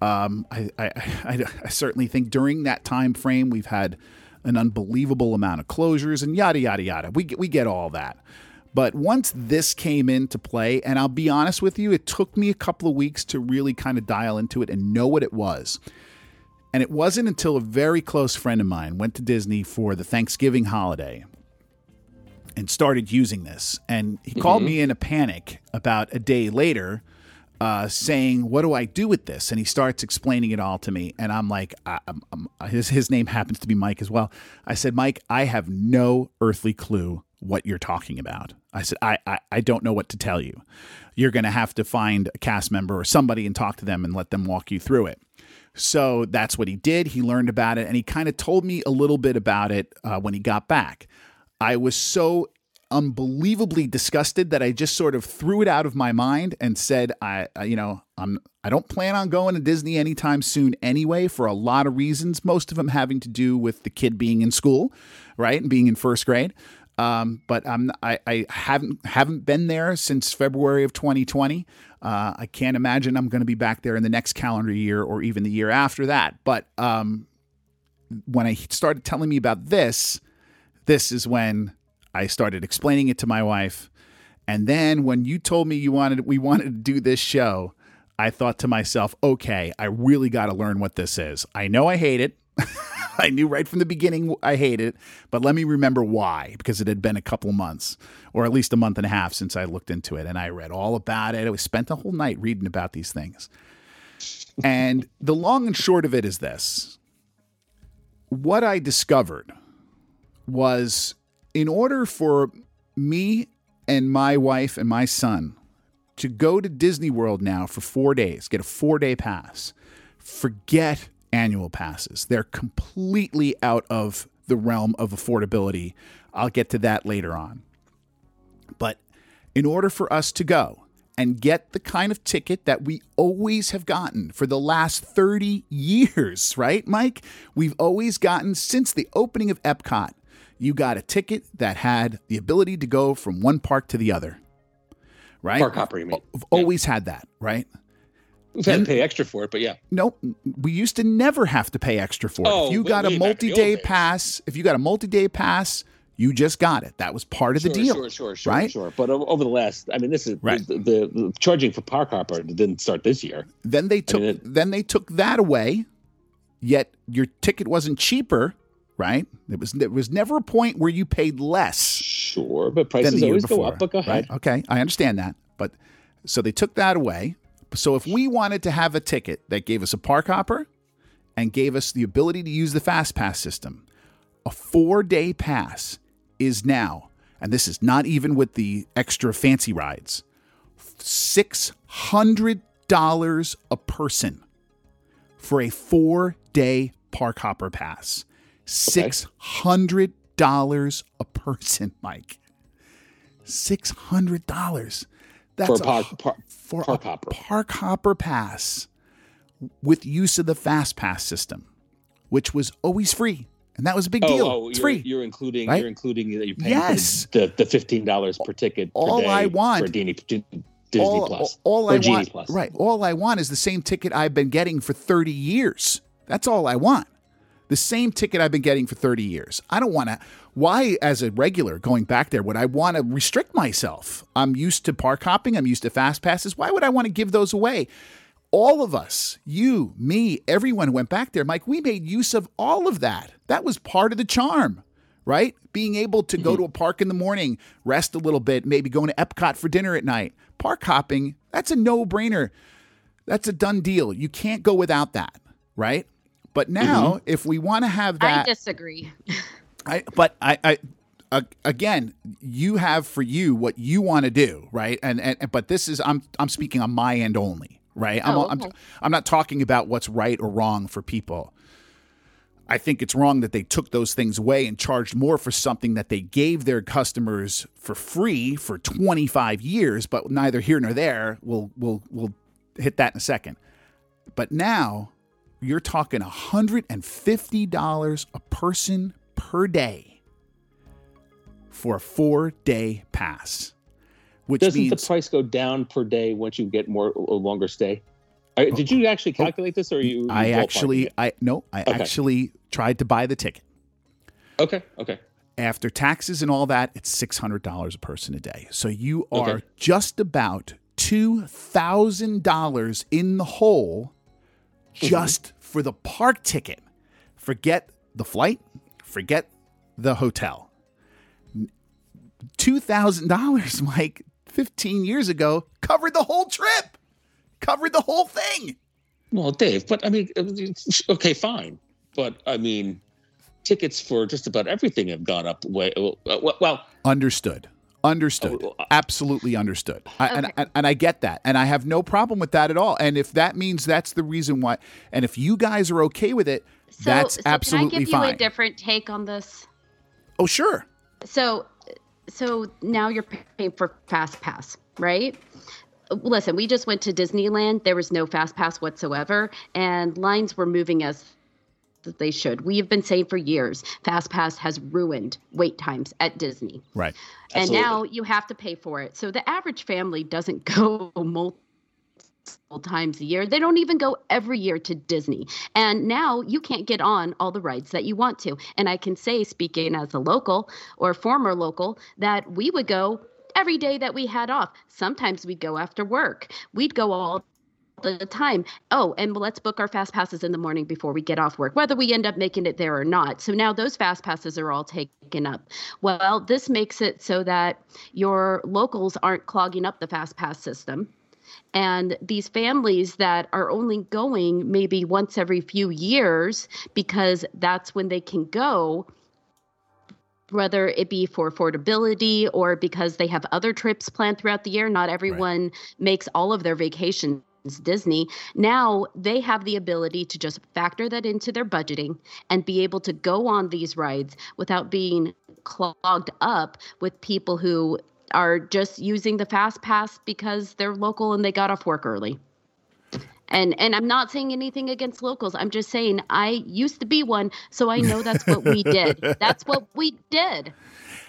Um, I, I, I, I certainly think during that time frame we've had an unbelievable amount of closures and yada yada yada. We we get all that. But once this came into play, and I'll be honest with you, it took me a couple of weeks to really kind of dial into it and know what it was. And it wasn't until a very close friend of mine went to Disney for the Thanksgiving holiday and started using this. And he called me in a panic about a day later, uh, saying, "What do I do with this?" And he starts explaining it all to me. And I'm like, I, I'm, I'm- his his name happens to be Mike as well. I said, Mike, I have no earthly clue what you're talking about. I said, I, I, I don't know what to tell you. You're going to have to find a cast member or somebody and talk to them and let them walk you through it. So that's what he did. He learned about it and he kind of told me a little bit about it uh, when he got back. I was so unbelievably disgusted that I just sort of threw it out of my mind and said, I, I you know, I'm I don't plan on going to Disney anytime soon anyway for a lot of reasons, most of them having to do with the kid being in school, right? And being in first grade. Um, but I'm I, I haven't haven't been there since February of 2020. Uh, I can't imagine I'm going to be back there in the next calendar year or even the year after that. But um, when I started telling me about this, this is when I started explaining it to my wife. And then when you told me you wanted we wanted to do this show, I thought to myself, okay, I really got to learn what this is. I know I hate it. I knew right from the beginning I hate it, but let me remember why because it had been a couple months or at least a month and a half since I looked into it and I read all about it. I spent the whole night reading about these things. And the long and short of it is this. What I discovered was in order for me and my wife and my son to go to Disney World now for four days, get a four day pass, forget annual passes. They're completely out of the realm of affordability. I'll get to that later on. But in order for us to go and get the kind of ticket that we always have gotten for the last 30 years, right, Mike? We've always gotten since the opening of Epcot, you got a ticket that had the ability to go from one park to the other, right? Park hopper, you mean? We've always had that, right? We've had Then- to pay extra for it, but yeah. Nope. We used to never have to pay extra for it. Oh, if you got a way back in the old multi-day pass, if you got a multi-day pass, you just got it. That was part of Sure, the deal. sure, sure, sure, right? sure. But over the last, I mean, this is Right. the, the, the charging for park hopper didn't start this year. Then they took mean, it- then they took that away. Yet your ticket wasn't cheaper, right? It was there was never a point where you paid less Sure, but prices always before. go up. But go ahead. Right? Okay, I understand that. But so they took that away. So if we wanted to have a ticket that gave us a park hopper and gave us the ability to use the fast pass system, a four day pass is now, and this is not even with the extra fancy rides, six hundred dollars a person for a four day park hopper pass. Six hundred dollars a person, Mike. Six hundred dollars. That's For a park, park, for park a hopper. park hopper pass with use of the fast pass system, which was always free, and that was a big Oh, deal. oh, it's you're, free. You're including right? you're including that you're paying Yes. the, the fifteen dollars per ticket per All day I want- for Disney, Disney all, Plus all or I Genie want, Plus. right? All I want is the same ticket I've been getting for thirty years. That's all I want. The same ticket I've been getting for thirty years. I don't want to. Why, as a regular going back there, would I want to restrict myself? I'm used to park hopping. I'm used to fast passes. Why would I want to give those away? All of us, you, me, everyone who went back there, Mike, we made use of all of that. That was part of the charm, right? Being able to go mm-hmm. to a park in the morning, rest a little bit, maybe going to Epcot for dinner at night. Park hopping, that's a no brainer. That's a done deal. You can't go without that, right? But now, if we want to have that, I disagree. I, but I, I, uh, again, you have for you what you want to do, right? And, and but this is I'm I'm speaking on my end only, right? I'm, Oh, I'm. I'm not talking about what's right or wrong for people. I think it's wrong that they took those things away and charged more for something that they gave their customers for free for 25 years, but neither here nor there. We'll we'll we'll hit that in a second. But now you're talking $150 a person per day for a four day pass, which Doesn't means the price go down per day once you get more a longer stay? Uh, Did you actually calculate this, or are you? Oh, I actually, it? I no, I Okay. actually tried to buy the ticket. Okay, okay. After taxes and all that, it's six hundred dollars a person a day. So you are Okay. just about two thousand dollars in the hole, Mm-hmm. just for the park ticket. Forget the flight, forget the hotel. Two thousand dollars, Mike, fifteen years ago covered the whole trip, covered the whole thing. Well, Dave, but I mean, okay, fine, but I mean, tickets for just about everything have gone up way. well Understood. Understood. Oh, uh, Absolutely understood. I, and, Okay. and, and I get that. And I have no problem with that at all. And if that means that's the reason why, and if you guys are okay with it, So, that's so absolutely can I give fine. you a different take on this? oh, sure. So, so now you're paying for Fast Pass, right? Listen, we just went to Disneyland. There was no Fast Pass whatsoever, and lines were moving as they should. We have been saying for years, Fast Pass has ruined wait times at Disney. Right. And Absolutely. now you have to pay for it. So the average family doesn't go multiple times a year. They don't even go every year to Disney. And now you can't get on all the rides that you want to. And I can say, speaking as a local or former local, that we would go every day that we had off. Sometimes we'd go after work. We'd go all the time. Oh, and let's book our fast passes in the morning before we get off work, whether we end up making it there or not. So now those fast passes are all taken up. Well, this makes it so that your locals aren't clogging up the fast pass system. And these families that are only going maybe once every few years because that's when they can go, whether it be for affordability or because they have other trips planned throughout the year. Not everyone makes all of their vacations Disney. Now they have the ability to just factor that into their budgeting and be able to go on these rides without being clogged up with people who are just using the fast pass because they're local and they got off work early. And and I'm not saying anything against locals. I'm just saying I used to be one, so I know that's what we did. That's what we did.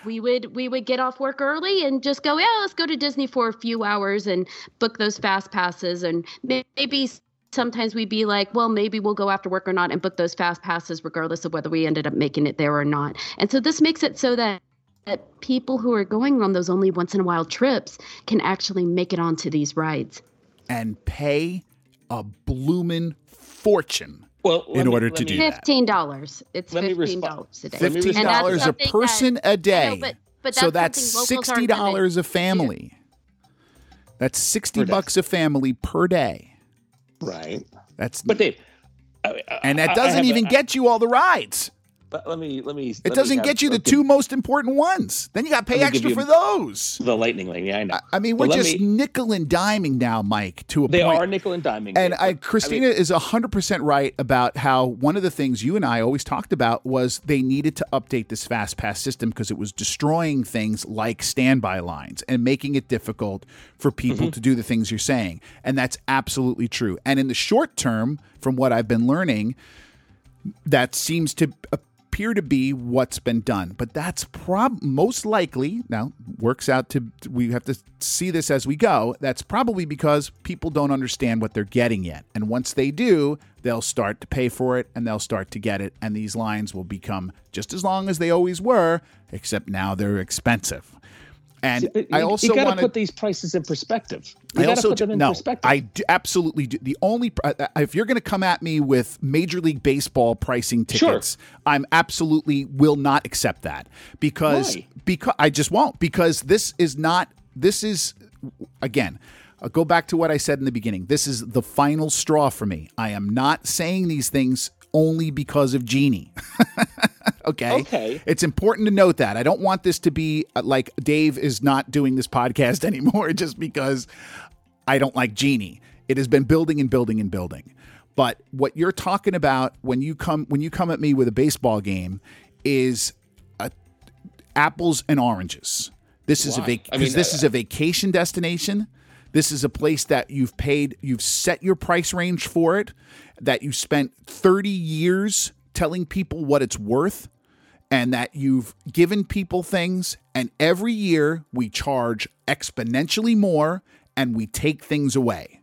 We would we would get off work early and just go, yeah, let's go to Disney for a few hours and book those fast passes. And maybe sometimes we'd be like, well, maybe we'll go after work or not and book those fast passes regardless of whether we ended up making it there or not. And so this makes it so that that people who are going on those only once in a while trips can actually make it onto these rides. And pay a bloomin' fortune Well, in me- order to me- do that. fifteen dollars. It's Let fifteen dollars a day. Fifteen dollars a something that- person a I day. know, but, but so that's that's something locals sixty aren't gonna dollars a do. family. That's sixty Per bucks a family per day. Right. That's But Dave, I- I- and that I doesn't have a- even get you all the rides. But let me let me. It doesn't get you the two most important ones. Then you got to pay Let me extra for those. The lightning lane. Yeah, I know. I mean, But we're just me- nickel and diming now, Mike, to a They point. are nickel and diming. And I, Christina mean, is 100% right about how one of the things you and I always talked about was they needed to update this fast pass system because it was destroying things like standby lines and making it difficult for people Mm-hmm. to do the things you're saying. And that's absolutely true. And in the short term, from what I've been learning, that seems to appear to be what's been done but that's prob most likely now works out to we have to see this as we go that's probably because people don't understand what they're getting yet. And once they do they'll start to pay for it and they'll start to get it and these lines will become just as long as they always were except now they're expensive and you- i also you got to put these prices in perspective. You I also put them in no, perspective. I do, absolutely do. The only uh, if you're going to come at me with Major League Baseball pricing Sure. tickets, I'm absolutely will not accept that because Why? because I just won't because this is not this is again. I'll go back to what I said in the beginning. This is the final straw for me. I am not saying these things only because of Genie. okay. Okay. It's important to note that. I don't want this to be uh, like Dave is not doing this podcast anymore just because I don't like Genie. It has been building and building and building. But what you're talking about when you come when you come at me with a baseball game is a, apples and oranges. This is a Why? vac- I mean, this uh, is a vacation destination. This is a place that you've paid, you've set your price range for it, that you spent 30 years telling people what it's worth, and that you've given people things. And every year we charge exponentially more and we take things away.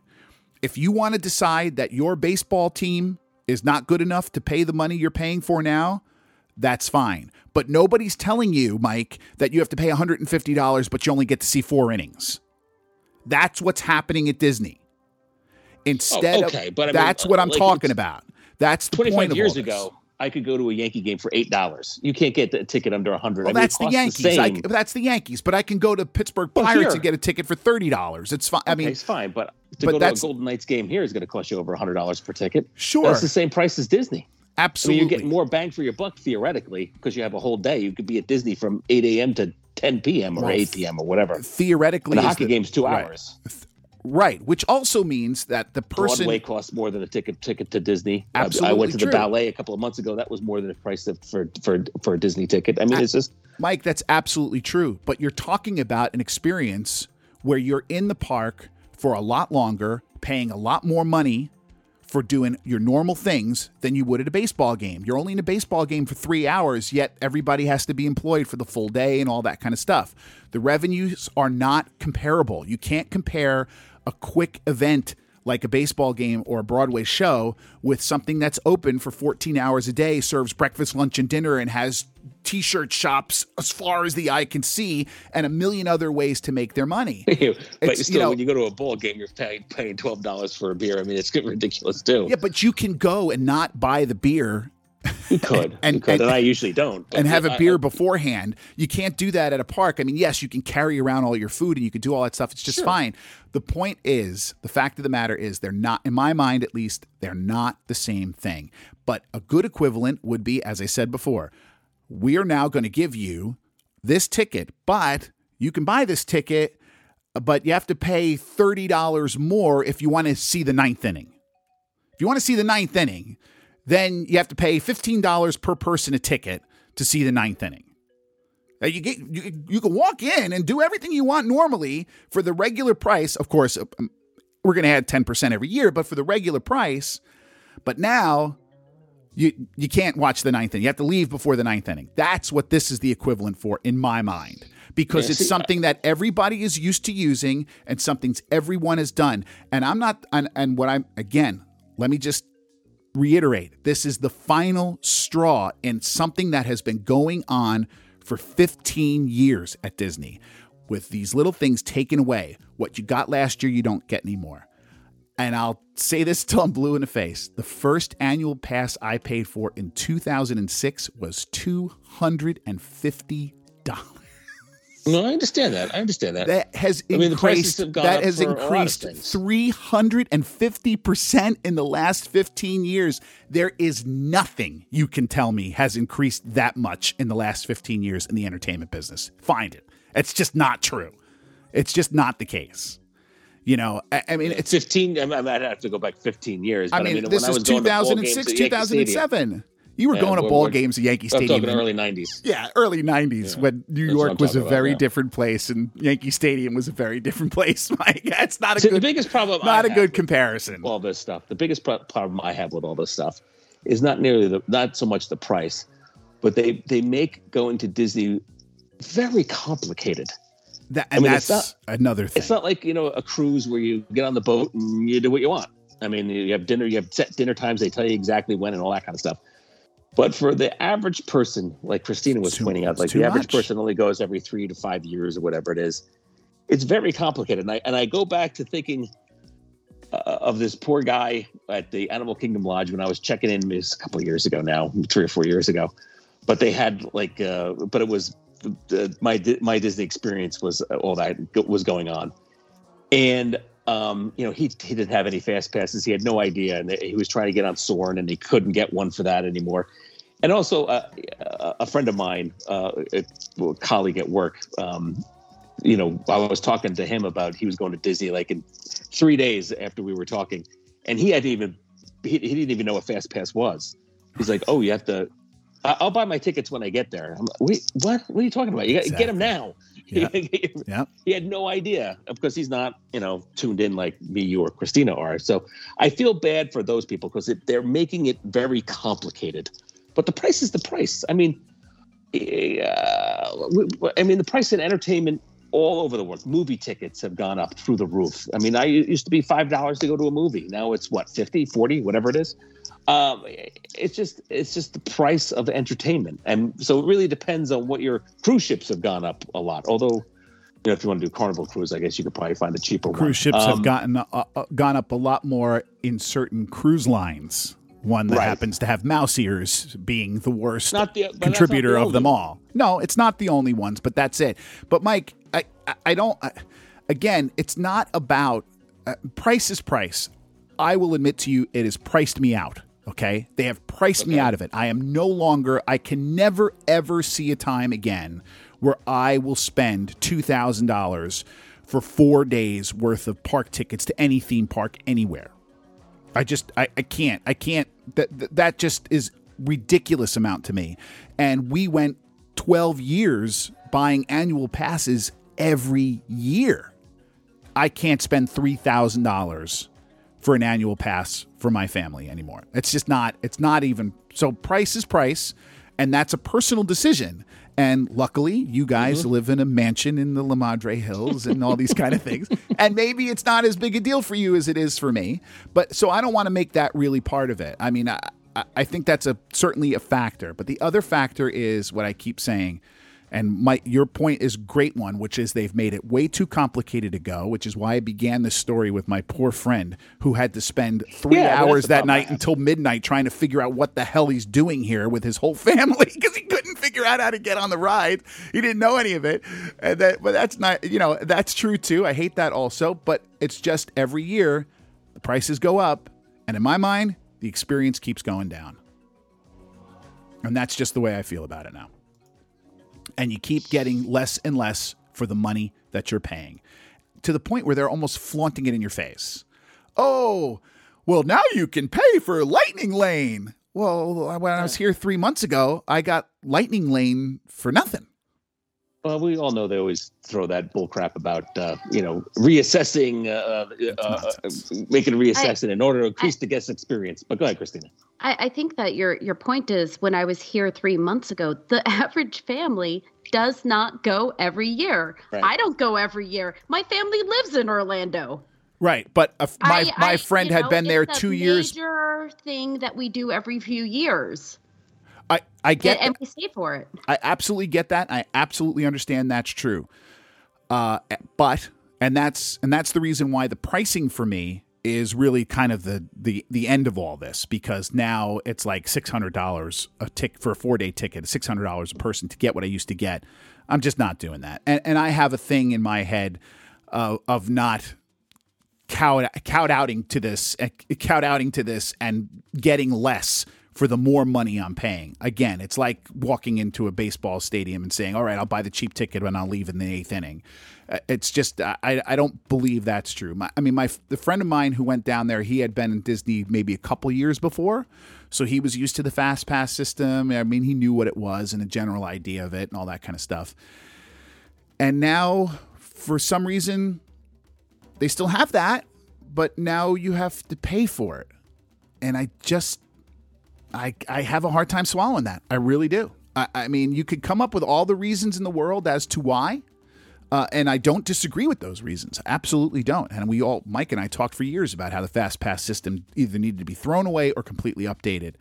If you want to decide that your baseball team is not good enough to pay the money you're paying for now, that's fine. But nobody's telling you, Mike, that you have to pay $150, but you only get to see four innings. That's what's happening at Disney. Oh, Instead Oh, okay, of but I mean, that's what I'm like, talking about. That's the 25 point years ago, I could go to a Yankee game for eight dollars. You can't get the ticket under a hundred. Well, I mean, that's the Yankees. The I, that's the Yankees. But I can go to Pittsburgh Pirates here- and get a ticket for thirty dollars. It's fine. I okay, mean, it's fine, but to but go to a Golden Knights game here is going to cost you over a hundred dollars per ticket. Sure. that's the same price as Disney. I mean, absolutely. you're getting more bang for your buck theoretically because you have a whole day. You could be at Disney from 8 a.m. to 10 p.m. or Well, 8 p.m. or whatever. theoretically. And the hockey the- game's two right. hours. Right, which also means that the person Broadway costs more than a ticket ticket to Disney. I- I went to the true. ballet a couple of months ago. That was more than the price of, for for for a Disney ticket. I mean, it's just Mike, that's absolutely true. But you're talking about an experience where you're in the park for a lot longer, paying a lot more money for doing your normal things than you would at a baseball game. You're only in a baseball game for three hours, yet everybody has to be employed for the full day and all that kind of stuff. The revenues are not comparable. You can't compare a quick event like a baseball game or a Broadway show with something that's open for 14 hours a day, serves breakfast, lunch, and dinner, and has t shirt shops as far as the eye can see, and a million other ways to make their money. but It's, still, you know- when you go to a ball game, you're paying paying twelve dollars for a beer. I mean, it's ridiculous too. Yeah, but you can go and not buy the beer You could, And- could, and- and, I usually don't. and have a beer I- beforehand. You can't do that at a park. I mean, yes, you can carry around all your food and you can do all that stuff. It's just Sure. fine. The point is, the fact of the matter is, they're not, in my mind at least, they're not the same thing. But a good equivalent would be, as I said before, we are now going to give you this ticket, but you can buy this ticket, but you have to pay $30 more if you want to see the ninth inning. If you want to see the ninth inning, then you have to pay $15 per person a ticket to see the ninth inning. Now, you get you, you can walk in and do everything you want normally for the regular price. Of course, um, we're going to add 10% every year, but for the regular price. But now you you can't watch the ninth inning. You have to leave before the ninth inning. That's what this is the equivalent for in my mind. Because Yeah, it's see, something that everybody is used to using and something's everyone has done. And I'm not and, and what I'm again, let me just reiterate this is the final straw in something that has been going on for 15 years at Disney with these little things taken away. What you got last year, you don't get anymore. And I'll say this till I'm blue in the face. The first annual pass I paid for in 2006 was $250. No, I understand that. I understand that. That has I mean, increased. that has for a lot of increased 350% in the last 15 years. There is nothing you can tell me has increased that much in the last 15 years in the entertainment business. Find it. It's just not true. It's just not the case. You know, I, I mean, it's. 15. I mean, I'd have to go back 15 years. I mean, this I is was going to ball games 2006, at Yankee Stadium- 2007. You were Yeah, going to ball games at Yankee I'm Stadium. talking in- early 90s. yeah, early 90s Yeah. when New That's what I'm York was a about, very yeah. different place and Yankee Stadium was a very different place. Mike, that's not a See, the good biggest problem not a good comparison. all this stuff. The biggest pro- problem I have with all this stuff is not nearly the not so much the price, but they they make going to Disney very complicated. That, and mean, it's that's another thing. It's not like you know a cruise where you get on the boat and you do what you want. I mean, you have dinner, you have set dinner times. They tell you exactly when and all that kind of stuff. But for the average person, like Christina was too- pointing out, like the average much. person only goes every three to five years or whatever it is. It's very complicated, and I and I go back to thinking uh, of this poor guy at the Animal Kingdom Lodge when I was checking in. A couple of years ago now, three or four years ago. But they had like, uh, but it was the, my my Disney experience was uh, all that was going on, and um, you know he he didn't have any fast passes. He had no idea, and he was trying to get on Soarin', and he couldn't get one for that anymore. And also, uh, a friend of mine, uh, a colleague at work, um, you know, I was talking to him about he was going to Disney like in three days after we were talking, and he hadn't even he, he didn't even know what Fast Pass was. He's like, "Oh, you have to." I'll buy my tickets when I get there. I'm like, Wait, what? What are you talking about? You got to get them now. Yeah. he Yeah. had no idea because he's not, you know, tuned in like me, you, or Christina are. So I feel bad for those people because they're making it very complicated. But the price is the price. I mean, uh, I mean, the price in entertainment all over the world. Movie tickets have gone up through the roof. I mean, I used to be five dollars to go to a movie. Now it's what 50, 40, whatever it is. Um, it's just it's just the price of entertainment, and so it really depends on what your cruise ships have gone up a lot. Although, you know, if you want to do Carnival cruise, I guess you could probably find a cheaper cruise one. Cruise ships have Um, gotten uh, uh, gone up a lot more in certain cruise lines. One that Right. happens to have mouse ears being the worst the- contributor the of them all. No, it's not the only ones, but that's it. But Mike, I I, I don't. I, again, it's not about uh, price is price. I will admit to you, it has priced me out. Okay, they have priced me out of it. I am no longer. I can never ever see a time again where I will spend two thousand dollars for four days worth of park tickets to any theme park anywhere. I just I, I can't I can't that that- that just is ridiculous amount to me. And we went 12 years buying annual passes every year. I can't spend $3,000 for an annual pass for my family anymore. It's just not it's not even so price is price and that's a personal decision. And luckily, you guys mm-hmm. live in a mansion in the La Madre Hills and all these kind of things. And maybe it's not as big a deal for you as it is for me. But so I don't want to make that really part of it. I mean, I- I think that's a certainly a factor. But the other factor is what I keep saying. And my your point is great one, which is they've made it way too complicated to go, which is why I began this story with my poor friend who had to spend three Yeah, hours that night until midnight trying to figure out what the hell he's doing here with his whole family because he couldn't figure out how to get on the ride. He didn't know any of it. And that, but that's not, you know, that's true too. I hate that also, but it's just every year the prices go up. And in my mind, the experience keeps going down. And that's just the way I feel about it now. And you keep getting less and less for the money that you're paying to the point where they're almost flaunting it in your face. Oh, well, now you can pay for Lightning Lane. Well, when I was here three months ago, I got Lightning Lane for nothing. Well, we all know they always throw that bull crap about uh, you know reassessing, uh, uh, uh, making a reassessment in order to increase the guest experience. But go ahead, Christina. I, I think that your your point is when I was here three months ago, the average family does not go every year. Right. I don't go every year. My family lives in Orlando. Right, but uh, my I- my friend had know, been there it's a two years. Major thing that we do every few years, I I get and, and we save for it. I absolutely get that. I absolutely understand that's true. Uh, but and that's and that's the reason why the pricing for me is really kind of the the the end of all this because now it's like six hundred dollars a tick for a four day ticket, six hundred dollars a person to get what I used to get. I'm just not doing that, and and I have a thing in my head uh, of not cow cow outing to this cow outing to this and getting less for the more money I'm paying. Again, it's like walking into a baseball stadium and saying, "All right, I'll buy the cheap ticket and I'll leave in the eighth inning." Uh, It's just I I don't believe that's true. My, I mean, my the friend of mine who went down there, he had been in Disney maybe a couple years before, so he was used to the fast pass system. I mean, he knew what it was and a general idea of it and all that kind of stuff. And now, for some reason, they still have that, but now you have to pay for it. And I just I I have a hard time swallowing that. I really do. I, I mean, you could come up with all the reasons in the world as to why. Uh, and I don't disagree with those reasons. Absolutely don't. And we all, Mike and I talked for years about how the fast pass system either needed to be thrown away or completely updated.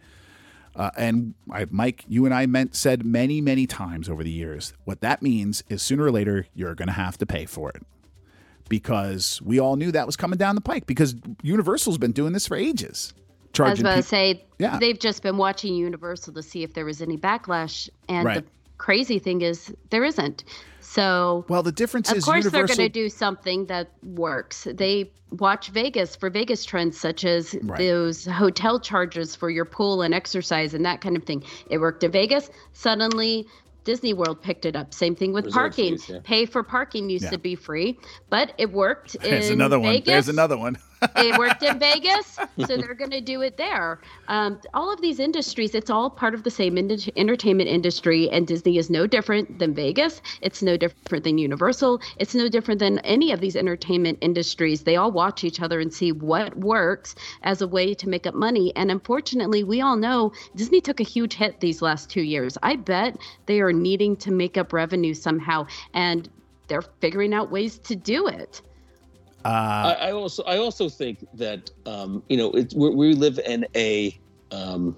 Uh, and I, Mike, you and I meant said many, many times over the years, what that means is sooner or later you're going to have to pay for it, because we all knew that was coming down the pike. Because Universal's been doing this for ages, I was charging about to say Yeah. they've just been watching Universal to see if there was any backlash, and Right. the crazy thing is there isn't. So Well, the difference of is course they're going to do something that works. They watch Vegas for Vegas trends such as Right. those hotel charges for your pool and exercise and that kind of thing. It worked in Vegas. Suddenly Disney World picked it up. Same thing with Resort parking. fees, yeah. Pay for parking used Yeah. to be free, but it worked There's in another one. Vegas There's another one. It worked in Vegas, so they're going to do it there. Um, all of these industries, it's all part of the same ind- entertainment industry, and Disney is no different than Vegas. It's no different than Universal. It's no different than any of these entertainment industries. They all watch each other and see what works as a way to make up money. And unfortunately, we all know Disney took a huge hit these last two years. I bet they are needing to make up revenue somehow, and they're figuring out ways to do it. Uh, I, I also I also think that um, you know we live in a um,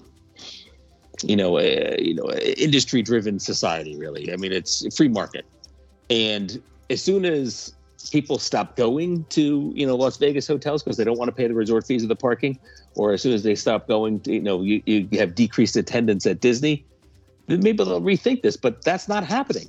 you know a, you know industry driven society really. I mean it's free market, and as soon as people stop going to you know Las Vegas hotels because they don't want to pay the resort fees of the parking, or as soon as they stop going to you know you, you have decreased attendance at Disney, then maybe they'll rethink this. But that's not happening.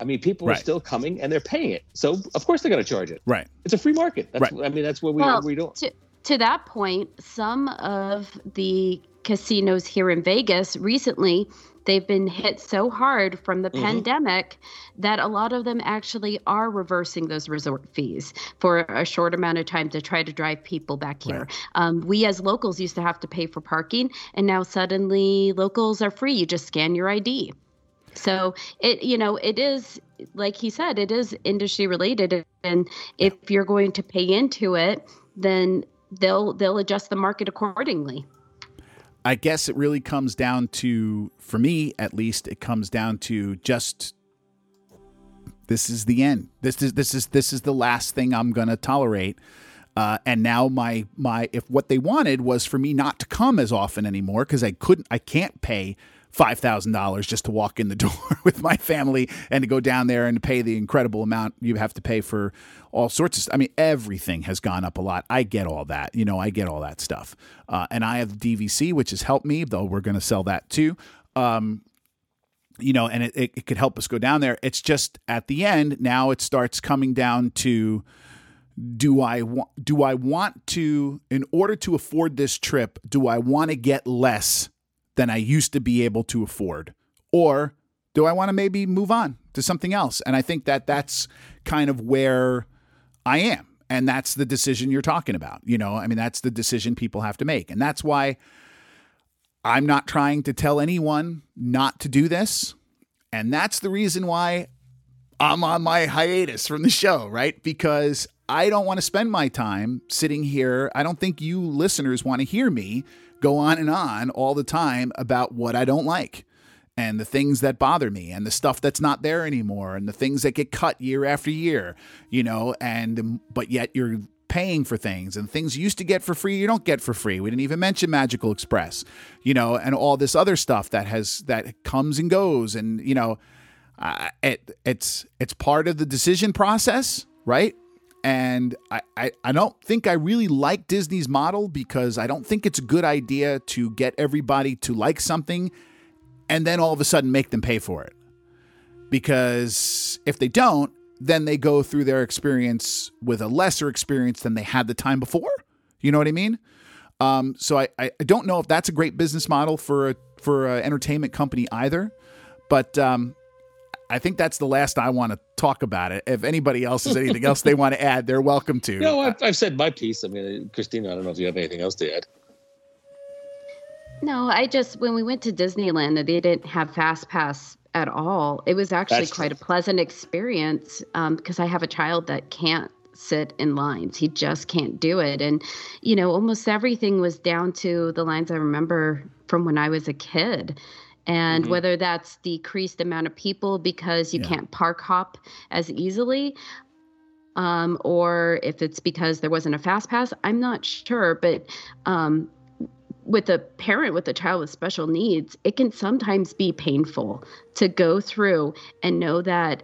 I mean, people are still coming and they're paying it, so of course they're going to charge it. right. It's a free market. That's, Right. I mean, that's what we Well, we don't. to, to that point, some of the casinos here in Vegas recently they've been hit so hard from the Mhm. pandemic that a lot of them actually are reversing those resort fees for a short amount of time to try to drive people back here. Right. Um, we as locals used to have to pay for parking, and now suddenly locals are free. You just scan your ID. So it, you know, it is like he said, it is industry related, and if you're going to pay into it, then they'll they'll adjust the market accordingly. I guess it really comes down to, for me at least, it comes down to just this is the end. This is this is this is the last thing I'm gonna tolerate. Uh, and now my my if what they wanted was for me not to come as often anymore because I couldn't I can't pay five thousand dollars just to walk in the door with my family and to go down there and pay the incredible amount you have to pay for all sorts of stuff. I mean everything has gone up a lot. I get all that, you know, I get all that stuff, uh, and I have DVC which has helped me though we're going to sell that too. Um, you know, and it, it, it could help us go down there. It's just at the end now it starts coming down to do I do I want to in order to afford this trip, do I want to get less than I used to be able to afford? Or do I want to maybe move on to something else? And I think that that's kind of where I am. And that's the decision you're talking about. You know, I mean, that's the decision people have to make. And that's why I'm not trying to tell anyone not to do this. And that's the reason why I'm on my hiatus from the show, right? Because I don't want to spend my time sitting here. I don't think you listeners want to hear me go on and on all the time about what I don't like and the things that bother me and the stuff that's not there anymore and the things that get cut year after year, you know, and but yet you're paying for things and things you used to get for free you don't get for free. We didn't even mention Magical Express, you know, and all this other stuff that has that comes and goes and you know, uh, it it's it's part of the decision process, right? And I, I, I don't think I really like Disney's model because I don't think it's a good idea to get everybody to like something and then all of a sudden make them pay for it. Because if they don't, then they go through their experience with a lesser experience than they had the time before. You know what I mean? Um, so I, I don't know if that's a great business model for a for an entertainment company either. But um, I think that's the last I want to talk about it. If anybody else has anything else they want to add, they're welcome to. No, I've, I've said my piece. I mean, Christina, I don't know if you have anything else to add. No, I just when we went to Disneyland, they didn't have Fast Pass at all. It was actually That's quite true. a pleasant experience um, because I have a child that can't sit in lines. He just can't do it, and you know, almost everything was down to the lines I remember from when I was a kid. And Mhm. whether that's decreased amount of people because you Yeah. can't park hop as easily, um, or if it's because there wasn't a fast pass, I'm not sure. But um, with a parent with a child with special needs, it can sometimes be painful to go through and know that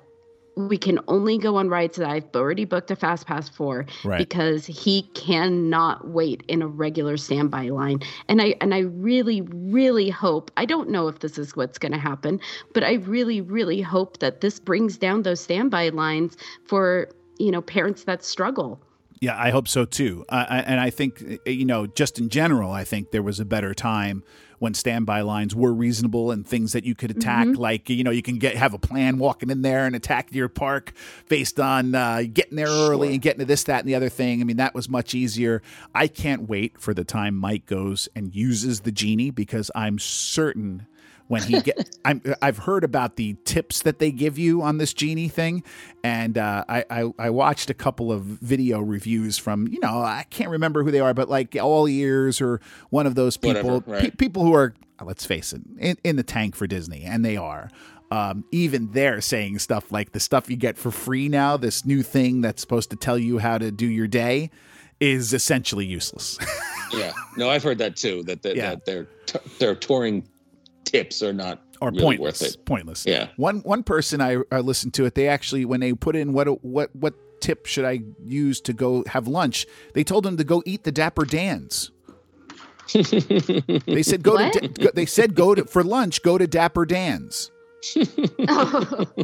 we can only go on rides that I've already booked a fast pass for Right. because he cannot wait in a regular standby line. And I and I really really hope, I don't know if this is what's going to happen, but I really really hope that this brings down those standby lines for, you know, parents that struggle. Yeah, I hope so too. Uh, and I think, uh, you know, just in general, I think there was a better time when standby lines were reasonable and things that you could attack, like you know, you can get have a plan walking in there and attack your park based on uh, getting there early and getting to this, that, and the other thing. I mean, that was much easier. I can't wait for the time Mike goes and uses the genie because I'm certain when he get I'm I've heard about the tips that they give you on this genie thing and uh, I, I I watched a couple of video reviews from you know I can't remember who they are but like all ears or one of those people Whatever, right. pe- people who are let's face it in, in the tank for Disney and they are um, even they're saying stuff like the stuff you get for free now this new thing that's supposed to tell you how to do your day is essentially useless Yeah, no, I've heard that too. That that, Yeah. that their t- their touring tips are not or really pointless. worth it. Pointless. Yeah. One one person I, I listened to it. They actually when they put in what what what tip should I use to go have lunch, they told him to go eat the Dapper Dans. they said go What? to Da- they said go to for lunch go to Dapper Dan's. oh.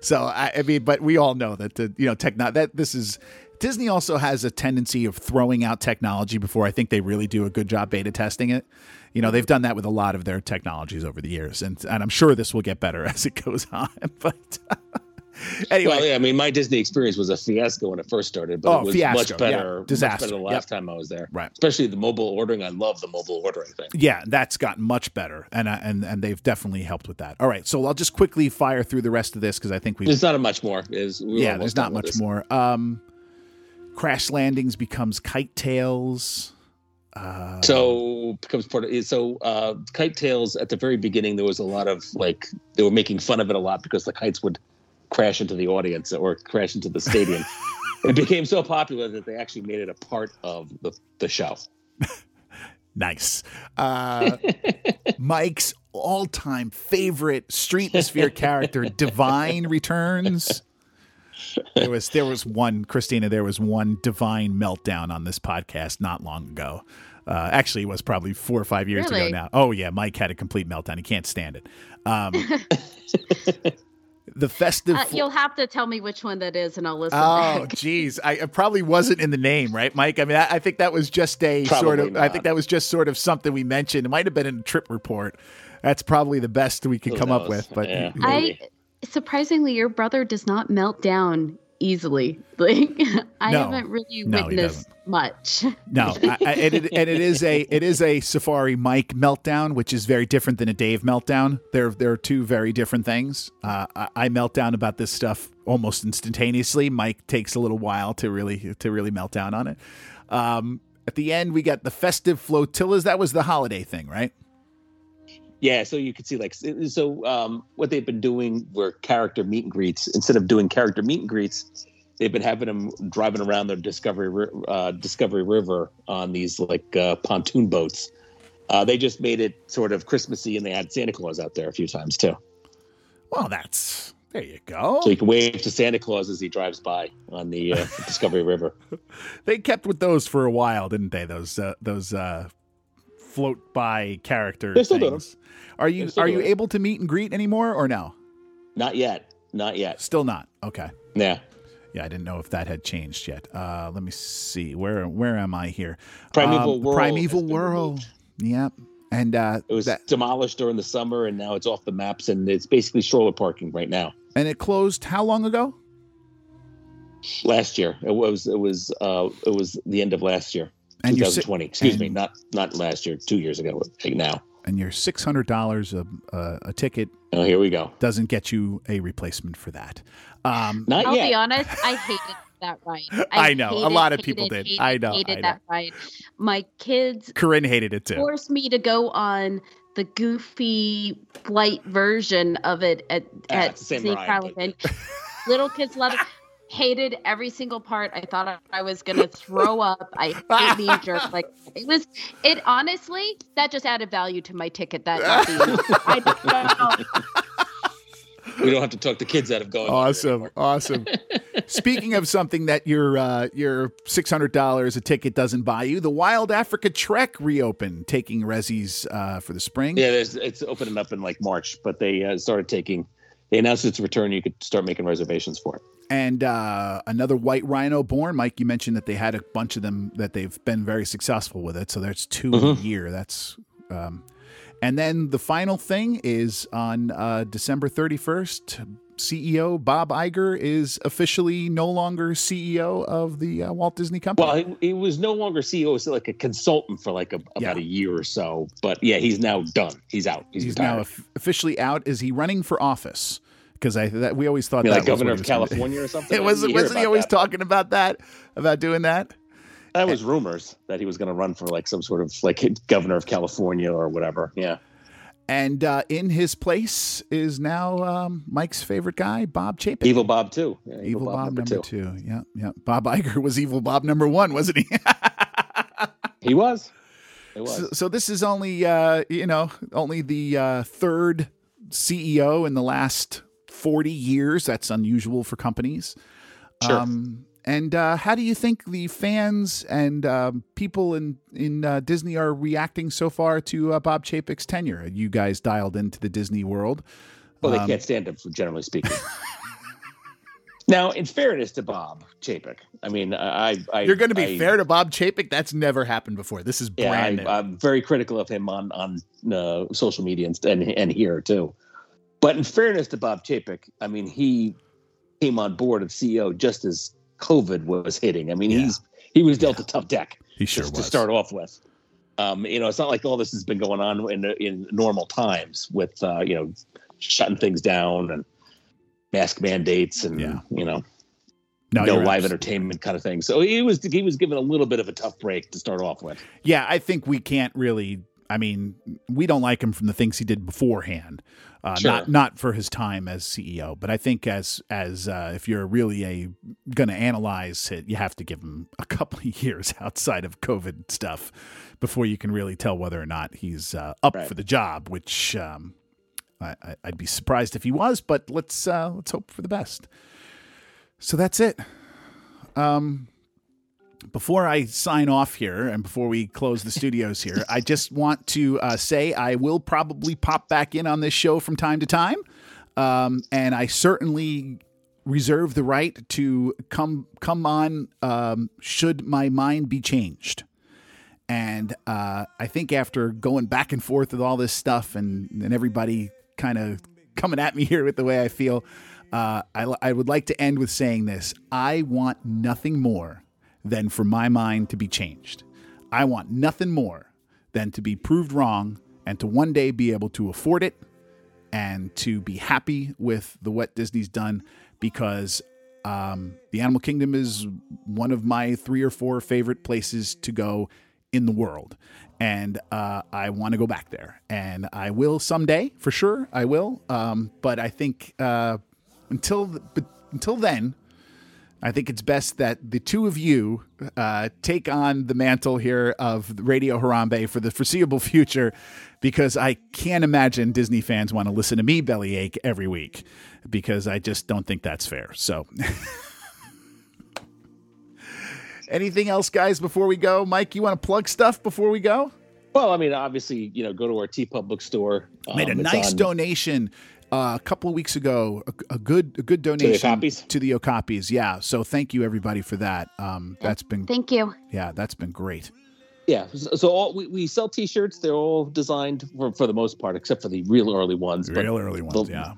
So I, I mean, but we all know that the you know techno that this is Disney also has a tendency of throwing out technology before I think they really do a good job beta testing it. You know, they've done that with a lot of their technologies over the years, and and I'm sure this will get better as it goes on. But anyway, Well, yeah, I mean, my Disney experience was a fiasco when it first started, but Oh, it was fiasco, much yeah. better. much better the yep. last time I was there. Right. Especially the mobile ordering. I love the mobile ordering thing. Yeah, that's gotten much better, and uh, and and they've definitely helped with that. All right, so I'll just quickly fire through the rest of this because I think we There's not much more. Is yeah, there's not much more. Um, Crash Landings becomes KiteTails. Uh, So becomes part of so uh, KiteTails at the very beginning. There was a lot of like they were making fun of it a lot because the kites would crash into the audience or crash into the stadium. it became so popular that they actually made it a part of the, the show. nice. Uh, Mike's all-time favorite street sphere character, Divine, returns. There was there was one Christina. There was one divine meltdown on this podcast not long ago. Uh, actually, it was probably four or five years ago now. Oh yeah, Mike had a complete meltdown. He can't stand it. Um, the festive. Uh, you'll have to tell me which one that is, and I'll listen Oh, back. geez. I it probably wasn't in the name, right, Mike? I mean, I, I think that was just a sort of. Probably I think that was just sort of something we mentioned. It might have been in a trip report. That's probably the best we could Who come up with. But Yeah. I surprisingly, your brother does not melt down easily. Like I No. haven't really No, witnessed much. No, I, I, and, it, and it is a it is a Safari Mike meltdown, which is very different than a Dave meltdown. They're they're two very different things. Uh, I, I melt down about this stuff almost instantaneously. Mike takes a little while to really to really melt down on it. Um, at the end, we got the festive flotillas. That was the holiday thing, right? Yeah, so you could see like so um, what they've been doing were character meet and greets. Instead of doing character meet and greets, they've been having them driving around the Discovery uh, Discovery River on these like uh, pontoon boats. Uh, they just made it sort of Christmassy, and they had Santa Claus out there a few times too. Well, that's there you go. So you can wave to Santa Claus as he drives by on the uh, Discovery River. They kept with those for a while, didn't they? Those uh, those uh, float by characters. They're still doing things. Are you They're you able to meet and greet anymore or no? Not yet, not yet. Still not. Okay. Yeah, Yeah, I didn't know if that had changed yet. Uh, let me see. Where where am I here? Primeval Um, Whirl. Primeval Whirl. Yep. And uh, It was that, demolished during the summer, and now it's off the maps, and it's basically stroller parking right now. and it closed how long ago? last year. It was it was uh it was the end of last year, And you're si- 2020. Excuse me, not not last year, two years ago. Like now. And your six hundred dollars a, a a ticket Oh, here we go. doesn't get you a replacement for that. Um, Not I'll yet. be honest, I hated that ride. I know, a lot of hated, people did. Hated, I know, Hated I know. that ride. My kids Corinne hated it too. forced me to go on the goofy flight version of it at Ah, at it's the same Disney ride, Island. Little kids love it. Hated every single part. I thought I- I was gonna throw up. I hate being jerk. Like it was. It honestly, that just added value to my ticket. That. I don't know. We don't have to talk the kids out of going. Awesome, awesome. Speaking of something that your uh, your six hundred dollars a ticket doesn't buy you, the Wild Africa Trek reopened, taking resis uh, for the spring. Yeah, there's, it's opening up in like March, but they uh, started taking. They announced its return. You could start making reservations for it. And uh, another White Rhino born. Mike, you mentioned that they had a bunch of them that they've been very successful with it. So that's 2 in a year. That's um, and then the final thing is on uh, December 31st. CEO Bob Iger is officially no longer CEO of the uh, Walt Disney Company. Well, he, he was no longer CEO. Was like a consultant for like a, about Yeah. a year or so. But yeah, he's now done. He's out. He's, He's now officially out. Is he running for office? Because I that, we always thought You that like was governor of. California or something. It was you wasn't he always that. talking about that about doing that? That was rumors that he was going to run for like some sort of like governor of California or whatever. Yeah. And uh, in his place is now um, Mike's favorite guy, Bob Chapek. Evil Bob too. Yeah, Evil Bob, number, two. Yeah, yeah. Bob Iger was Evil Bob number one, wasn't he? He was. It was. so, so this is only uh, you know only the uh, third CEO in the last forty years. That's unusual for companies. Sure. Um, and uh, how do you think the fans and um, people in in uh, Disney are reacting so far to uh, Bob Chapek's tenure? You guys dialed into the Disney world. well, they um, can't stand him, generally speaking. now, in fairness to Bob Chapek, I mean, I, I You're going to be I- fair to Bob Chapek. That's never happened before. This is Yeah, brand new. I, I'm very critical of him on on uh, social media and, and and here too. But in fairness to Bob Chapek, I mean, he came on board as CEO just as COVID was hitting. I mean, Yeah. he's he was dealt a tough deck. he sure was. to start off with. Um, you know, it's not like all this has been going on in in normal times with uh, you know shutting things down and mask mandates and Yeah. you know no, no live entertainment kind of thing. So he was he was given a little bit of a tough break to start off with. Yeah, I think we can't really. I mean, we don't like him from the things he did beforehand. Uh, Sure. Not not for his time as CEO, but I think as as uh, if you're really a going to analyze it, you have to give him a couple of years outside of COVID stuff before you can really tell whether or not he's uh, up Right. for the job. Which um, I, I- I'd be surprised if he was, but let's uh, let's hope for the best. So that's it. Um, before I sign off here and before we close the studios here, I just want to uh, say I will probably pop back in on this show from time to time. Um, and I certainly reserve the right to come come on um, should my mind be changed. And uh, I think after going back and forth with all this stuff and, and everybody kind of coming at me here with the way I feel, uh, I, I would like to end with saying this I want nothing more than for my mind to be changed. I want nothing more than to be proved wrong and to one day be able to afford it and to be happy with the what Disney's done because um, the Animal Kingdom is one of my three or four favorite places to go in the world. And uh, I want to go back there. And I will someday, for sure. I will. Um, but I think uh, until, but until then, I think it's best that the two of you uh, take on the mantle here of Radio Harambe for the foreseeable future, because I can't imagine Disney fans want to listen to me bellyache every week, because I just don't think that's fair. So. Anything else, guys, before we go? Mike, you want to plug stuff before we go? Well, I mean, obviously, you know, go to our TeePublic store. Made a Um, nice on- donation uh, a couple of weeks ago. A, a good, a good donation Okapis? to the Okapis. Yeah. So thank you everybody for that. Um, that's been, Thank you. yeah, that's been great. Yeah, so so all we, we sell T-shirts. They're all designed for, for the most part, except for the real early ones. But Real early ones. the- Yeah.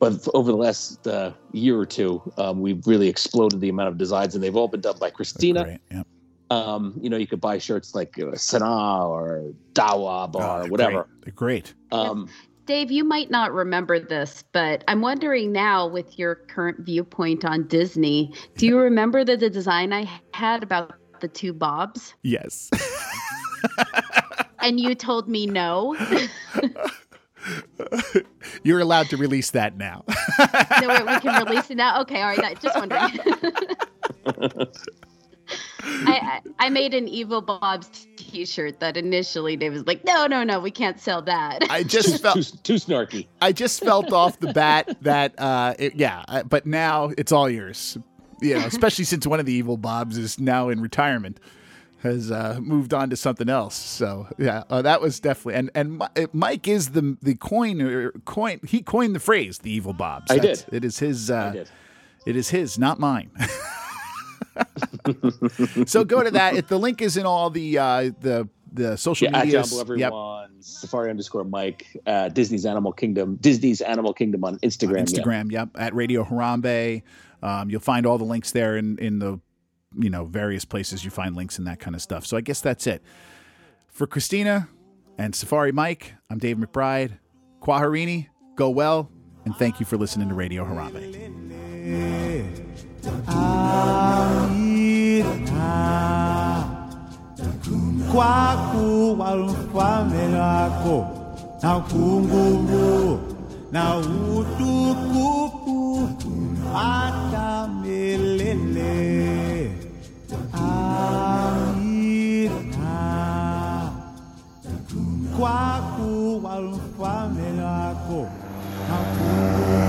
but over the last uh, year or two, um, we've really exploded the amount of designs, and they've all been done by Christina. Yeah. Um, you know, you could buy shirts like uh, Sana or Dawab Oh, or they're whatever. Great. They're great. Um, Dave, you might not remember this, but I'm wondering now with your current viewpoint on Disney, do you remember the, the design I had about the two Bobs? Yes. And you told me no. You're allowed to release that now. no, wait, we can release it now. Okay, all right. Just wondering. I, I I made an Evil Bob's T-shirt that initially Dave was like, no, no, no, we can't sell that. I just felt too, too snarky. I just felt off the bat that uh it, yeah, I- but now it's all yours. You know, especially since one of the evil Bobs is now in retirement, has uh, moved on to something else. So yeah, uh, that was definitely and and Mike is the the coin or coin. He coined the phrase "the evil Bobs." I That's- did. It is his. Uh, I did. It is his, not mine. so go to that. If the link is in all the uh, the the social Yeah, at media. Jambo everyone, Safari underscore Mike, uh, Disney's Animal Kingdom, Disney's Animal Kingdom on Instagram. yeah. Instagram, yep, at Radio Harambe. Um, you'll find all the links there in in the you know various places you find links and that kind of stuff. So I guess that's it for Christina and Safari Mike. I'm Dave McBride. Kwaherini, go well, and thank you for listening to Radio Harambe. Aina Kwaku walmfalme wako na kunguvu na utukufu hata milele. Amina. Kwaku walmfalme wako na kunguvu